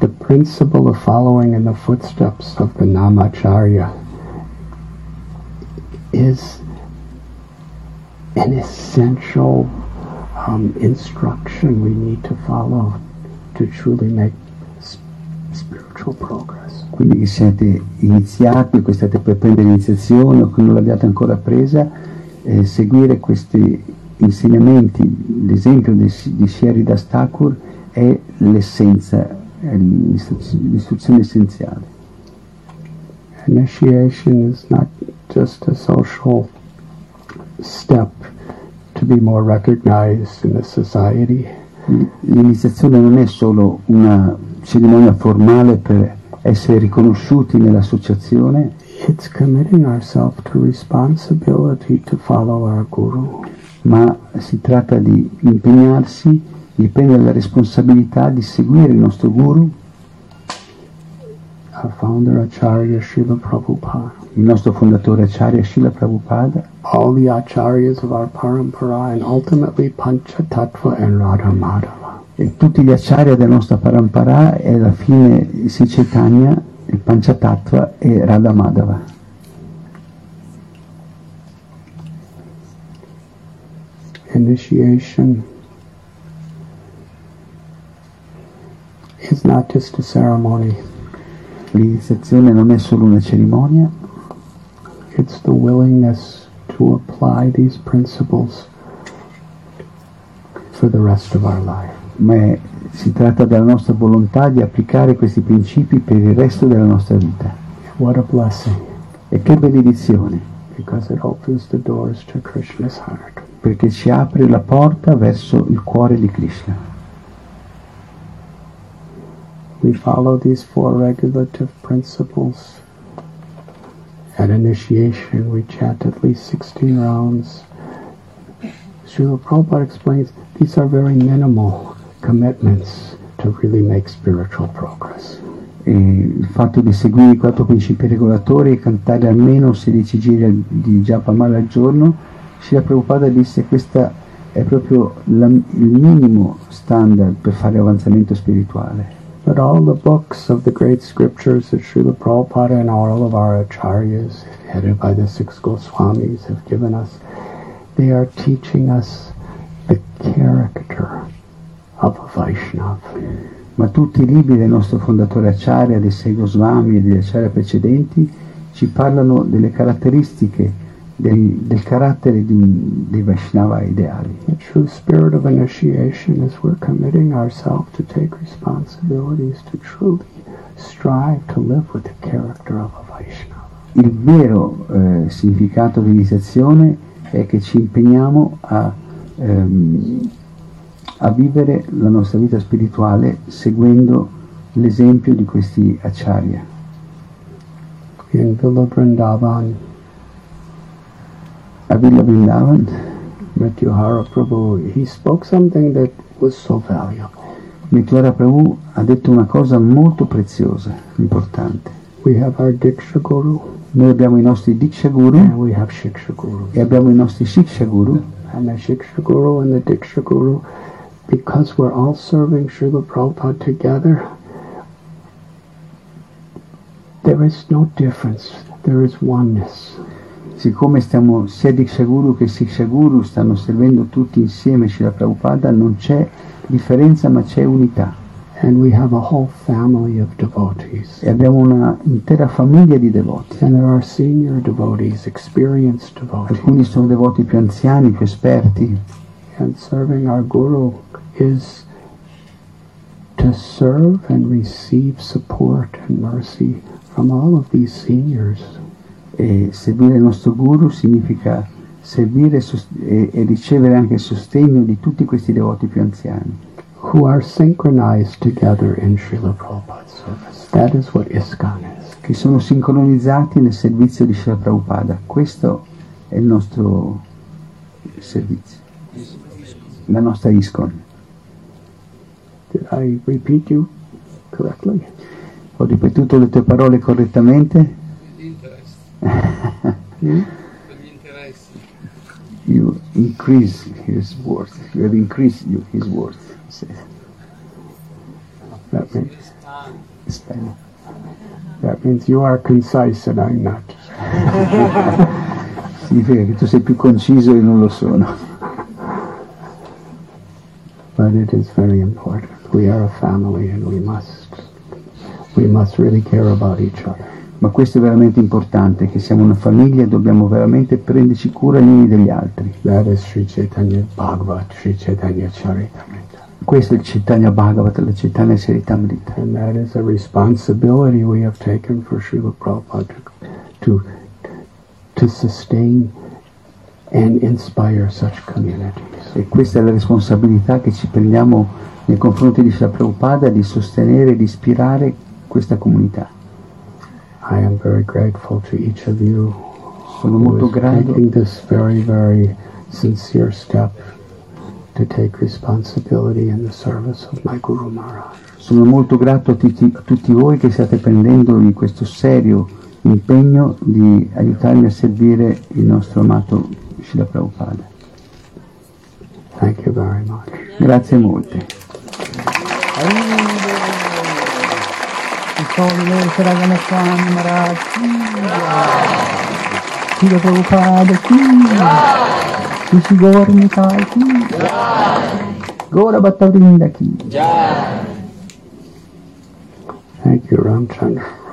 the principle of following in the footsteps of the Namacharya is an essential um, instruction we need to follow to truly make spiritual progress. Quindi siete iniziati state per prendere l'iniziazione o che non l'abbiate ancora presa, eh, seguire questi insegnamenti, l'esempio di, di Sheridas Thakur è l'essenza, è l'istruz- l'istruzione essenziale. Initiation is not just a social step to be more recognized in the society. L'iniziazione non è solo una cerimonia formale per essere riconosciuti nell'associazione, It's committing ourselves to responsibility to follow our Guru. Ma si tratta di impegnarsi, di prendere la responsabilità di seguire il nostro guru, Acharya il nostro fondatore Acharya Srila Prabhupada, All the Acharyas of our Parampara and ultimately Panchatattva and Radha Madhava. e tutti gli acciari della nostra parampara e alla fine Chaitanya, il Panchatattva e Radha Madhava. Initiation is not just a ceremony. L'iniziazione non è solo una cerimonia, It's the willingness to apply these principles for the rest of our life. ma è- si tratta della nostra volontà di applicare questi principi per il resto della nostra vita. What a blessing, E che benedizione, because it opens the doors to Krishna's heart. Perché ci apre la porta verso il cuore di Krishna. We follow these four regulative principles. At initiation, we chant at least 16 rounds. Srila Prabhupada explains these are very minimal commitments to really make spiritual progress. E il fatto di seguire i quattro principi regolatori e cantare almeno 16 giri di Japamala al giorno, Srila Prabhupada disse che questa è proprio la, il minimo standard per fare avanzamento spirituale. But all the books of the great scriptures that Srila Prabhupada and all of our acharyas, headed by the six Goswamis, have given us, they are teaching us the character of a Vaishnava. Ma tutti i libri del nostro fondatore Acharya, dei sei Goswami e degli Acharya precedenti ci parlano delle caratteristiche del, del carattere di dei Vaishnava ideali. The true spirit of initiation is we're committing ourselves to take responsibilities to truly strive to live with the character of a Vaishnava. Il vero eh, significato di iniziazione è che ci impegniamo a, ehm, a vivere la nostra vita spirituale seguendo l'esempio di questi acharya. In Villa Vrindavan, A Villa Vrindavan, Mrityuhara Prabhu, he spoke something that was so valuable. Mityara Prabhu ha detto una cosa molto preziosa, importante. We have our Diksha Guru Noi abbiamo i nostri Diksha Guru and we have Shiksha Guru. e abbiamo i nostri Shiksha Guru And the Shiksha Guru and the Diksha Guru, because we're all serving Srila Prabhupada together, there is no difference. There is oneness. Siccome stiamo sia Diksha che Siksha Guru stanno servendo tutti insieme Srila Prabhupada, non c'è differenza ma c'è unità. And we have a whole family of devotees. E abbiamo una intera famiglia di devoti. And there are senior devotees, experienced devotees. Alcuni sono devoti più anziani, più esperti. And serving our Guru is to serve and receive support and mercy from all of these seniors. E servire il nostro Guru significa servire e e, e ricevere anche il sostegno di tutti questi devoti più anziani, who are synchronized together in Srila Prabhupada's service. That is what ISKCON is. che sono sincronizzati nel servizio di Srila Prabhupada. Questo è il nostro servizio, la nostra ISKCON. Did I repeat you correctly? Ho ripetuto le tue parole correttamente? Hmm? You increase his worth. You have increased you- his worth. he says. That means that means you are concise and I'm not. Significa che tu sei più conciso e non lo sono. But it is very important. We are a family and we must we must really care about each other. Ma questo è veramente importante, che siamo una famiglia e dobbiamo veramente prenderci cura gli uni degli altri. Questo è il Chaitanya Bhagavat, la Chaitanya Charitamrita. And that is a responsibility we have taken for Srila Prabhupada to, to, to sustain and inspire such communities. E questa è la responsabilità che ci prendiamo nei confronti di Srila Prabhupada di sostenere e di ispirare questa comunità. Sono molto grato taking this very, very sincere step to take responsibility in the service of my Guru Maharaj. Sono molto grato a tutti, a tutti voi che state prendendo in questo serio impegno di aiutarmi a servire il nostro amato Srila Prabhupada. Thank you very much. Grazie molte. Saragana Swami Maharaj ki Srila Prabhupada ki Rishi Gaur Nitai ki Gora Bhattavrinda. Thank you, Ramchandra.